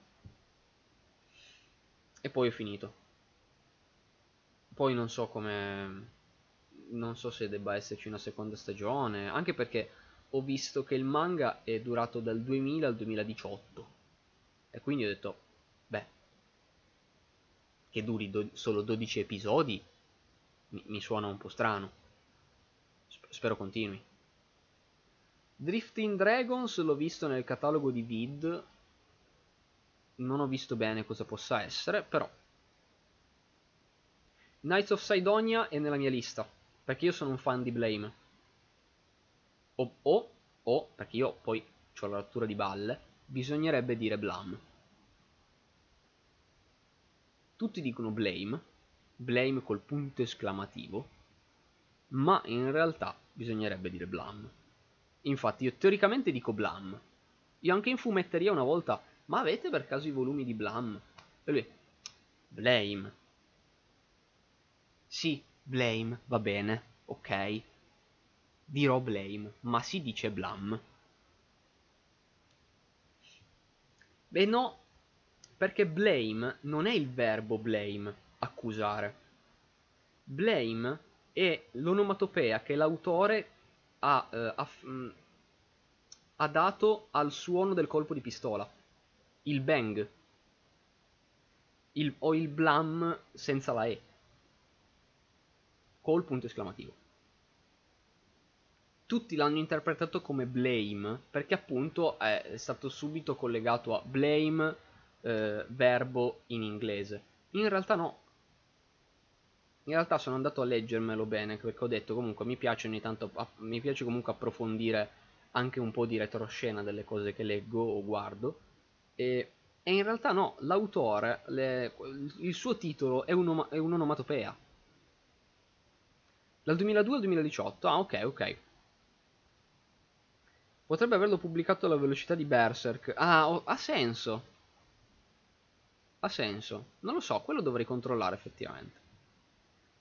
E poi ho finito. Poi non so come... Non so se debba esserci una seconda stagione, anche perché ho visto che il manga è durato dal 2000 al 2018. E quindi ho detto, beh, che duri do solo 12 episodi mi, mi suona un po' strano. Spero continui. Drifting Dragons l'ho visto nel catalogo di Vid. Non ho visto bene cosa possa essere, però. Knights of Sidonia è nella mia lista, perché io sono un fan di Blame. O, o, o perché io poi ho la rottura di balle, bisognerebbe dire Blam. Tutti dicono Blame, Blame col punto esclamativo, ma in realtà bisognerebbe dire Blam. Infatti io teoricamente dico Blam. Io anche in fumetteria una volta, ma avete per caso i volumi di Blam? E lui, Blame. Sì, Blame, va bene, ok. Dirò Blame, ma si dice Blam. Beh no, perché blame non è il verbo blame, accusare. Blame è l'onomatopea che l'autore ha, eh, ha, mm, ha dato al suono del colpo di pistola. Il bang. Il, o il blam senza la E. Col punto esclamativo. Tutti l'hanno interpretato come blame perché appunto è stato subito collegato a blame, eh, verbo in inglese. In realtà no, in realtà sono andato a leggermelo bene perché ho detto comunque mi piace ogni tanto mi piace comunque approfondire anche un po' di retroscena delle cose che leggo o guardo. E, e in realtà no l'autore le, il suo titolo è, un, è un'onomatopea dal 2002 al 2018 ah ok ok. Potrebbe averlo pubblicato alla velocità di Berserk. Ah oh, ha senso. Ha senso. Non lo so quello dovrei controllare effettivamente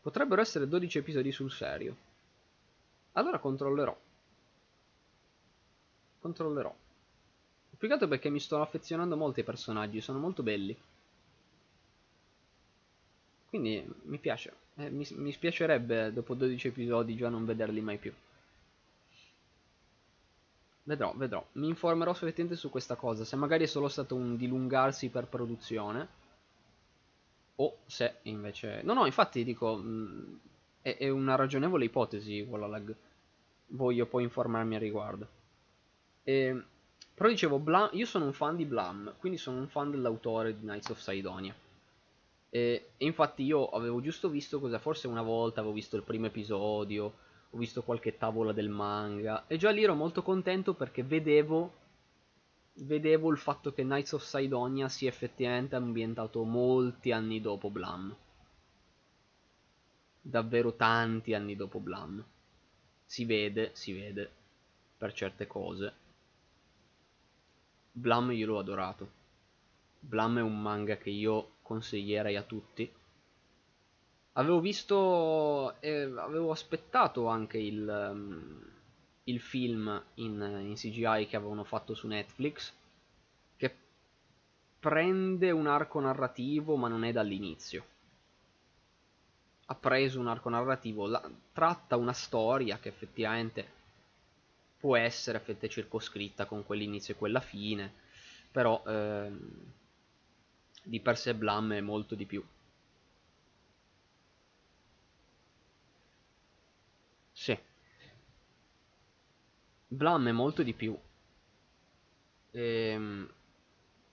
Potrebbero essere 12 episodi sul serio. Allora controllerò. Controllerò. Più che perché mi sto affezionando molto ai personaggi, sono molto belli. Quindi mi piace. Eh, mi, mi spiacerebbe dopo 12 episodi già non vederli mai più. Vedrò, vedrò. Mi informerò effettivamente su questa cosa. Se magari è solo stato un dilungarsi per produzione o se invece... No, no, infatti dico, mh, mm, è, è, una ragionevole ipotesi Wallalag. Voglio poi informarmi al riguardo. E, però dicevo, Blam, io sono un fan di Blam, quindi sono un fan dell'autore di Knights of Sidonia. E, e, infatti io avevo giusto visto cosa, forse una volta avevo visto il primo episodio, ho visto qualche tavola del manga, e già lì ero molto contento perché vedevo vedevo il fatto che Knights of Sidonia sia effettivamente ambientato molti anni dopo Blam. Davvero tanti anni dopo Blam. Si vede, si vede, per certe cose. Blam io l'ho adorato. Blam è un manga che io consiglierei a tutti. Avevo visto, eh, avevo aspettato anche il, um, il film in, in, CGI che avevano fatto su Netflix, che prende un arco narrativo ma non è dall'inizio. Ha preso un arco narrativo, la, tratta una storia che effettivamente può essere effettivamente circoscritta con quell'inizio e quella fine, però ehm, di per sé Blam è molto di più. Sì. Blam è molto di più. Ehm,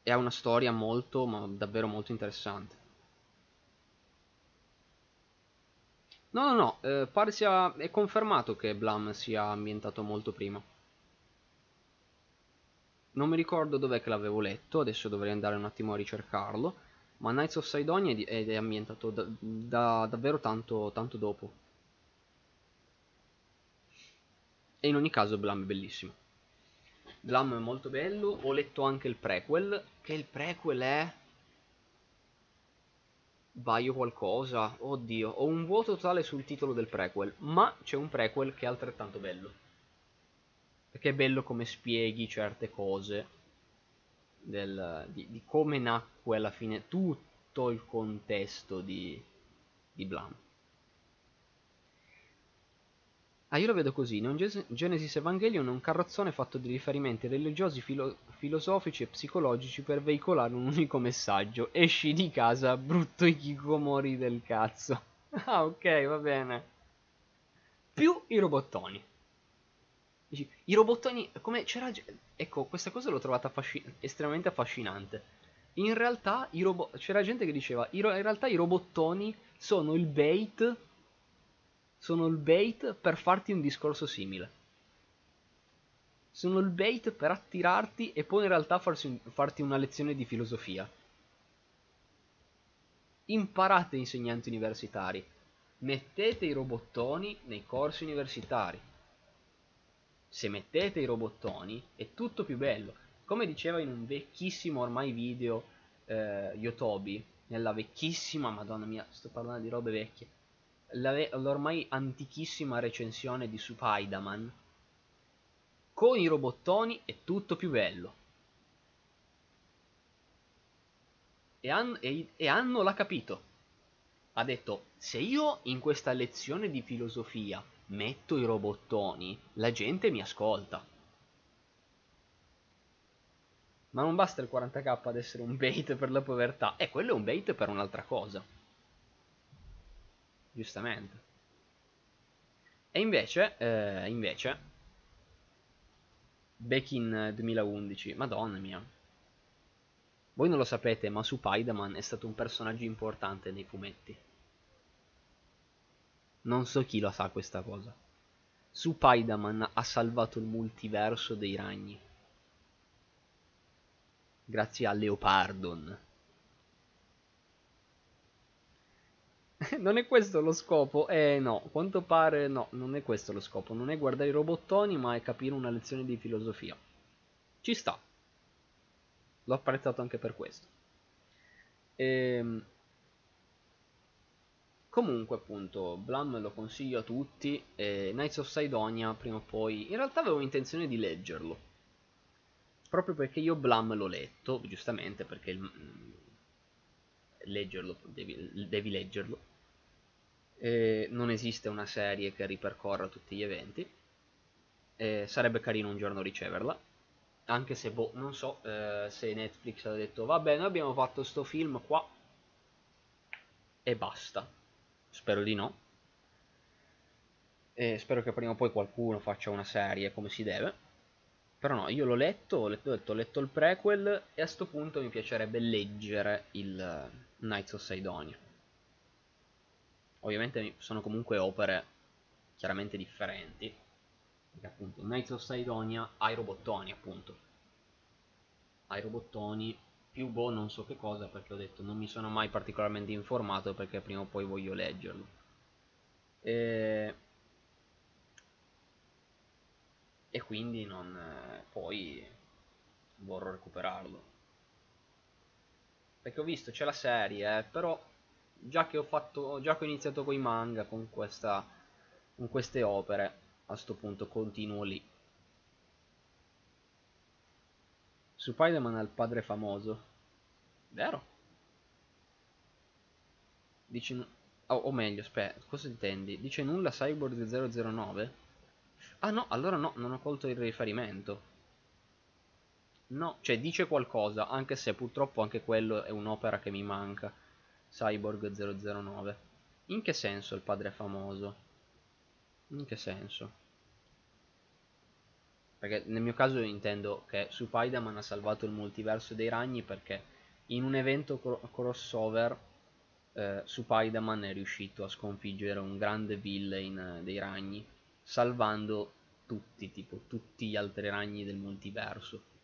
e ha una storia molto, ma davvero molto interessante. No, no, no, eh, pare sia... è confermato che Blam sia ambientato molto prima. Non mi ricordo dov'è che l'avevo letto, adesso dovrei andare un attimo a ricercarlo, ma Knights of Sidonia è, è ambientato da, da, davvero tanto, tanto dopo. E in ogni caso Blam è bellissimo. Blam è molto bello, ho letto anche il prequel, che il prequel è... Sbaglio qualcosa, oddio, ho un vuoto totale sul titolo del prequel, ma c'è un prequel che è altrettanto bello. Perché è bello come spieghi certe cose, del, di, di, come nacque alla fine tutto il contesto di, di Blam. Ah, io lo vedo così, in Genesis Evangelion è un carrozzone fatto di riferimenti religiosi, filo filosofici e psicologici per veicolare un unico messaggio. Esci di casa, brutto ikikomori del cazzo. Ah, ok, va bene. Più i robottoni. I robottoni, come c'era... Ecco, questa cosa l'ho trovata affascin estremamente affascinante. In realtà c'era gente che diceva, in realtà i robottoni sono il bait sono il bait per farti un discorso simile. Sono il bait per attirarti e poi in realtà farsi, farti una lezione di filosofia. Imparate insegnanti universitari. Mettete i robottoni nei corsi universitari. Se mettete i robottoni è tutto più bello. Come diceva in un vecchissimo ormai video eh, Yotobi, nella vecchissima, madonna mia, sto parlando di robe vecchie, l'ormai antichissima recensione di Spider-Man con i robottoni è tutto più bello. E, han, e, e hanno l'ha capito. Ha detto se io in questa lezione di filosofia metto i robottoni la gente mi ascolta. Ma non basta il 40k ad essere un bait per la povertà. E quello è un bait per un'altra cosa giustamente. E invece, eh, invece, back in 2011, madonna mia, voi non lo sapete, ma Supaidaman è stato un personaggio importante nei fumetti. Non so chi lo sa questa cosa. Supaidaman ha salvato il multiverso dei ragni. Grazie a Leopardon. non è questo lo scopo? Eh no, quanto pare no, non è questo lo scopo. Non è guardare i robottoni, ma è capire una lezione di filosofia. Ci sta. L'ho apprezzato anche per questo. Ehm... Comunque, appunto, Blam lo consiglio a tutti. E Knights of Sidonia, prima o poi... In realtà avevo intenzione di leggerlo. Proprio perché io Blam l'ho letto, giustamente, perché il leggerlo, devi, devi leggerlo. E non esiste una serie che ripercorra tutti gli eventi. E sarebbe carino un giorno riceverla. Anche se, boh, non so eh, se Netflix ha detto, vabbè, noi abbiamo fatto sto film qua e basta. Spero di no. E spero che prima o poi qualcuno faccia una serie come si deve. Però no, io l'ho letto, ho letto, ho letto il prequel e a questo punto mi piacerebbe leggere il, Knights of Sidonia. Ovviamente sono comunque opere chiaramente differenti. Perché appunto Knights of Sidonia ha i robottoni appunto. Ha i robottoni più boh non so che cosa perché ho detto non mi sono mai particolarmente informato perché prima o poi voglio leggerlo. E, e quindi non, poi vorrò recuperarlo perché ho visto c'è la serie, eh, però già che ho fatto già che ho iniziato con i manga con questa con queste opere a sto punto continuo lì su Spider-Man al padre famoso vero? dice o, o meglio aspetta cosa intendi? dice nulla Cyborg 009? ah no allora no non ho colto il riferimento no cioè dice qualcosa anche se purtroppo anche quello è un'opera che mi manca Cyborg 009. In che senso il padre è famoso? In che senso? Perché nel mio caso intendo che su Spider-Man ha salvato il multiverso dei ragni perché in un evento crossover eh, su Spider-Man è riuscito a sconfiggere un grande villain dei ragni, salvando tutti, tipo tutti gli altri ragni del multiverso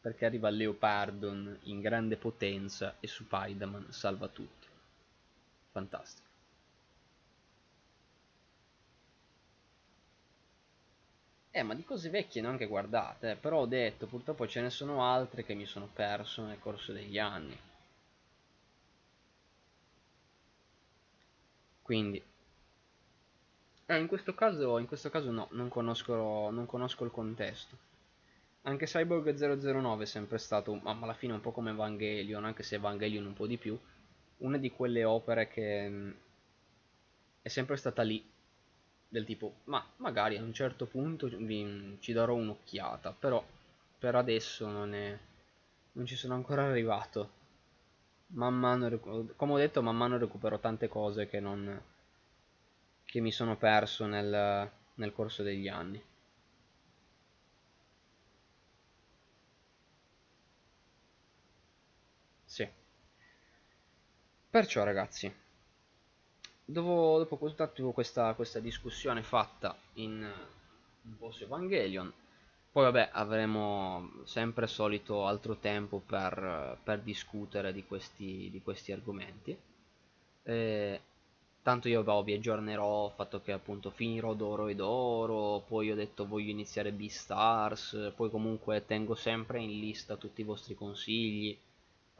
perché arriva Leopardon in grande potenza e su Spider-Man salva tutti. Fantastico. Eh, ma di cose vecchie non anche guardate, eh. però ho detto, purtroppo ce ne sono altre che mi sono perso nel corso degli anni. Quindi, eh, in, questo caso, in questo caso no, non conosco, non conosco il contesto. Anche Cyborg 009 è sempre stato, ma alla fine un po' come Evangelion, anche se Evangelion un po' di più, una di quelle opere che mh, mm, è sempre stata lì, del tipo, ma magari a un certo punto vi, ci darò un'occhiata, però per adesso non, è, non ci sono ancora arrivato. Man mano, come ho detto, man mano recupero tante cose che, non, che mi sono perso nel, nel corso degli anni. Sì. Perciò ragazzi, dopo, dopo questa, questa discussione fatta in un po' su Evangelion, poi vabbè avremo sempre solito altro tempo per, per discutere di questi, di questi argomenti. E, tanto io boh, vi aggiornerò, il fatto che appunto finirò d'oro ed oro, poi ho detto voglio iniziare Beastars, poi comunque tengo sempre in lista tutti i vostri consigli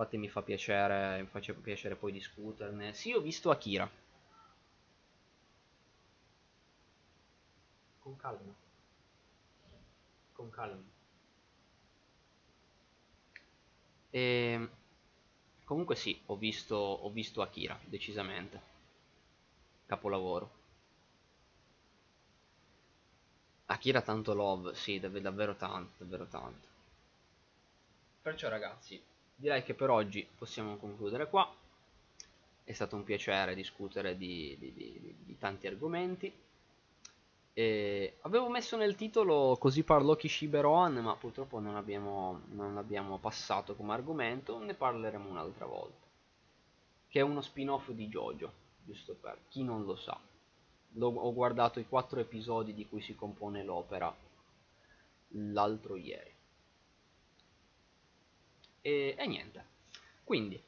Infatti mi fa piacere, mi faccia piacere poi discuterne. Sì, ho visto Akira. Con calma. Con calma. E... Ehm, comunque sì, ho visto, ho visto Akira, decisamente. Capolavoro. Akira tanto love, sì, davvero tanto, davvero tanto. Perciò ragazzi, direi che per oggi possiamo concludere qua. È stato un piacere discutere di, di, di, di tanti argomenti. E avevo messo nel titolo così parlò Kishiberoan ma purtroppo non abbiamo, non l'abbiamo passato come argomento ne parleremo un'altra volta. Che è uno spin off di Jojo giusto per chi non lo sa. Lo, ho guardato i quattro episodi di cui si compone l'opera l'altro ieri e, e niente. Quindi,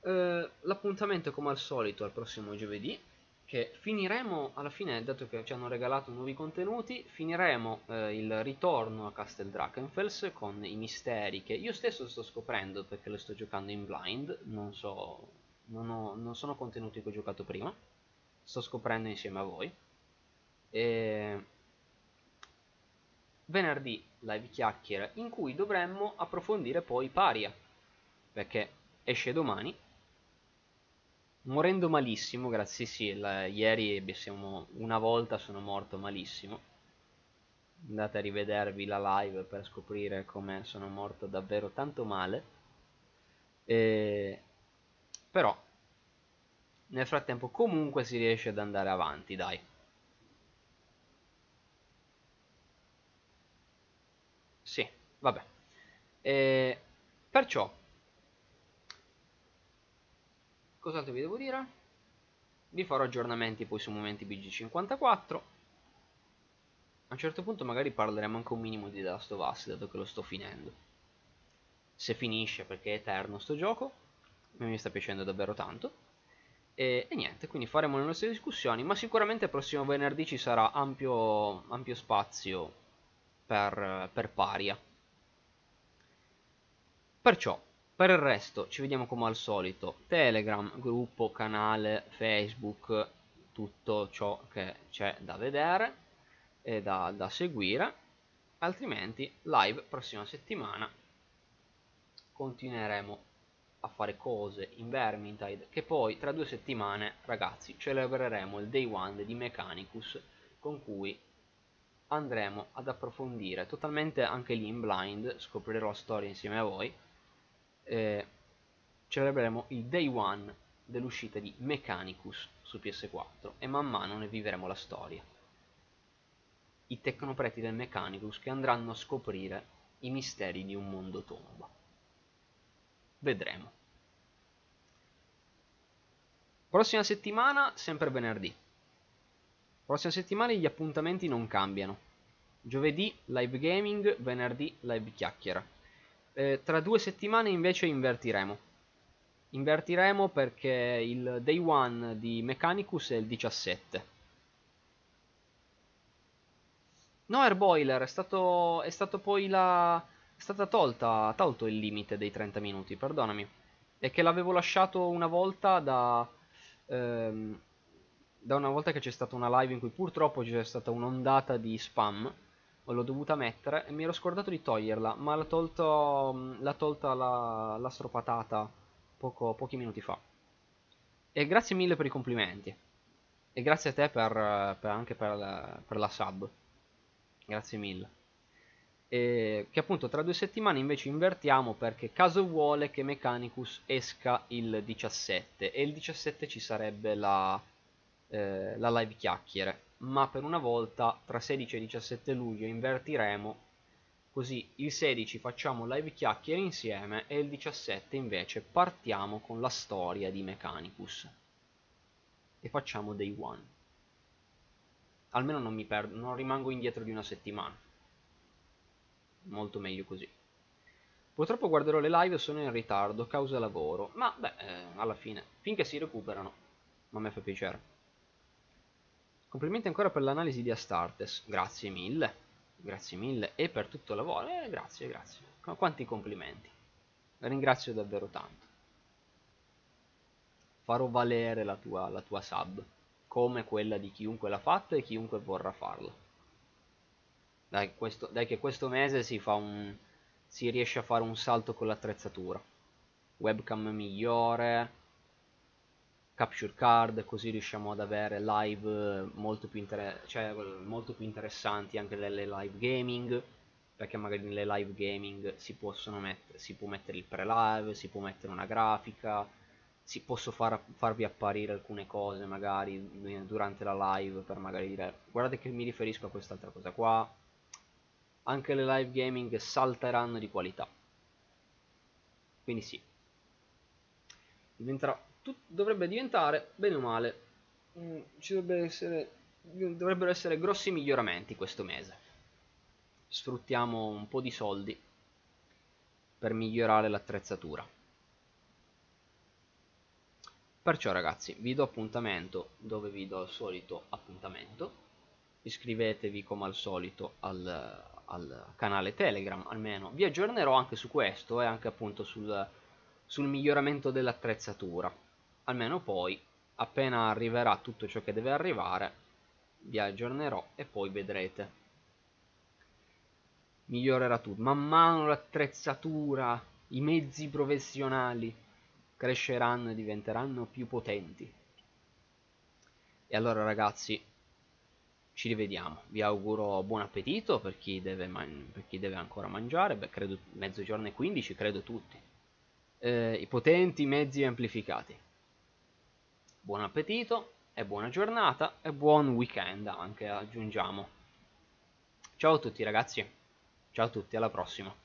eh, l'appuntamento come al solito al prossimo giovedì, che finiremo alla fine, dato che ci hanno regalato nuovi contenuti, finiremo eh, il ritorno a Castle Drakenfels con i misteri che io stesso sto scoprendo perché lo sto giocando in blind, non so, non, ho, non sono contenuti che ho giocato prima, sto scoprendo insieme a voi. E venerdì live chiacchiere in cui dovremmo approfondire poi Paria perché esce domani morendo malissimo grazie sì la, ieri siamo, una volta sono morto malissimo. Andate a rivedervi la live per scoprire come sono morto davvero tanto male. E... però nel frattempo comunque si riesce ad andare avanti dai Sì, vabbè. E perciò, cos'altro vi devo dire? Vi farò aggiornamenti poi su momenti BG54. A un certo punto magari parleremo anche un minimo di The Last of Us, dato che lo sto finendo. Se finisce, perché è eterno sto gioco, mi sta piacendo davvero tanto. E, e, niente, quindi faremo le nostre discussioni, ma sicuramente il prossimo venerdì ci sarà ampio, ampio spazio per, per paria. Perciò, Per il resto ci vediamo come al solito, Telegram, gruppo, canale, Facebook, tutto ciò che c'è da vedere e da, da seguire, altrimenti live prossima settimana continueremo a fare cose in Vermintide che poi tra due settimane ragazzi celebreremo il day one di Mechanicus con cui andremo ad approfondire totalmente anche lì in blind scoprirò la storia insieme a voi eh, celebreremo il day one dell'uscita di Mechanicus su PS4 e man mano ne vivremo la storia. I tecnopreti del Mechanicus che andranno a scoprire i misteri di un mondo tomba. Vedremo. Prossima settimana sempre venerdì. Prossima settimana gli appuntamenti non cambiano. Giovedì live gaming venerdì live chiacchiera eh, tra due settimane invece invertiremo invertiremo perché il day one di Mechanicus è il 17 no Airboiler è stato, è stato poi la è stata tolta, tolto il limite dei 30 minuti, perdonami. È che l'avevo lasciato una volta da... Ehm, da una volta che c'è stata una live in cui purtroppo c'è stata un'ondata di spam. L'ho dovuta mettere e mi ero scordato di toglierla, ma l'ha, tolto, l'ha tolta la, la stropatata poco, pochi minuti fa. E grazie mille per i complimenti. E grazie a te per, per anche per, per la sub. Grazie mille eh, che appunto tra due settimane invece invertiamo perché caso vuole che Mechanicus esca il 17 e il 17 ci sarebbe la, eh, la live chiacchiere ma per una volta tra 16 e 17 luglio invertiremo così il 16 facciamo live chiacchiere insieme e il 17 invece partiamo con la storia di Mechanicus e facciamo day one almeno non mi perdo non rimango indietro di una settimana molto meglio così. Purtroppo guarderò le live sono in ritardo, causa lavoro, ma beh, eh, alla fine, finché si recuperano, a me fa piacere. Complimenti ancora per l'analisi di Astartes, grazie mille, grazie mille, e per tutto il lavoro, eh, grazie, grazie. Qu quanti complimenti, la ringrazio davvero tanto. Farò valere la tua, la tua sub, come quella di chiunque l'ha fatta e chiunque vorrà farla. Dai, questo, dai che questo mese si, un, si riesce a fare un salto con l'attrezzatura. Webcam migliore, capture card, così riusciamo ad avere live molto più, cioè, molto più interessanti anche delle live gaming perché magari nelle live gaming si, si può mettere il pre-live, si può mettere una grafica, si posso far, farvi apparire alcune cose magari durante la live per magari dire guardate che mi riferisco a quest'altra cosa qua. Anche le live gaming salteranno di qualità. Quindi sì. Diventerà tut, dovrebbe diventare bene o male mm, ci dovrebbe essere dovrebbero essere grossi miglioramenti questo mese sfruttiamo un po' di soldi per migliorare l'attrezzatura perciò ragazzi vi do appuntamento dove vi do il solito appuntamento iscrivetevi come al solito al, al canale Telegram almeno. Vi aggiornerò anche su questo e anche appunto sul, sul miglioramento dell'attrezzatura. Almeno poi, appena arriverà tutto ciò che deve arrivare, vi aggiornerò e poi vedrete. Migliorerà tutto. Man mano l'attrezzatura, i mezzi professionali cresceranno e diventeranno più potenti. E allora ragazzi, ci rivediamo vi auguro buon appetito per chi deve, per chi deve ancora mangiare beh credo mezzogiorno e 15 credo tutti eh, i potenti mezzi amplificati buon appetito e buona giornata e buon weekend anche aggiungiamo. Ciao a tutti ragazzi. Ciao a tutti alla prossima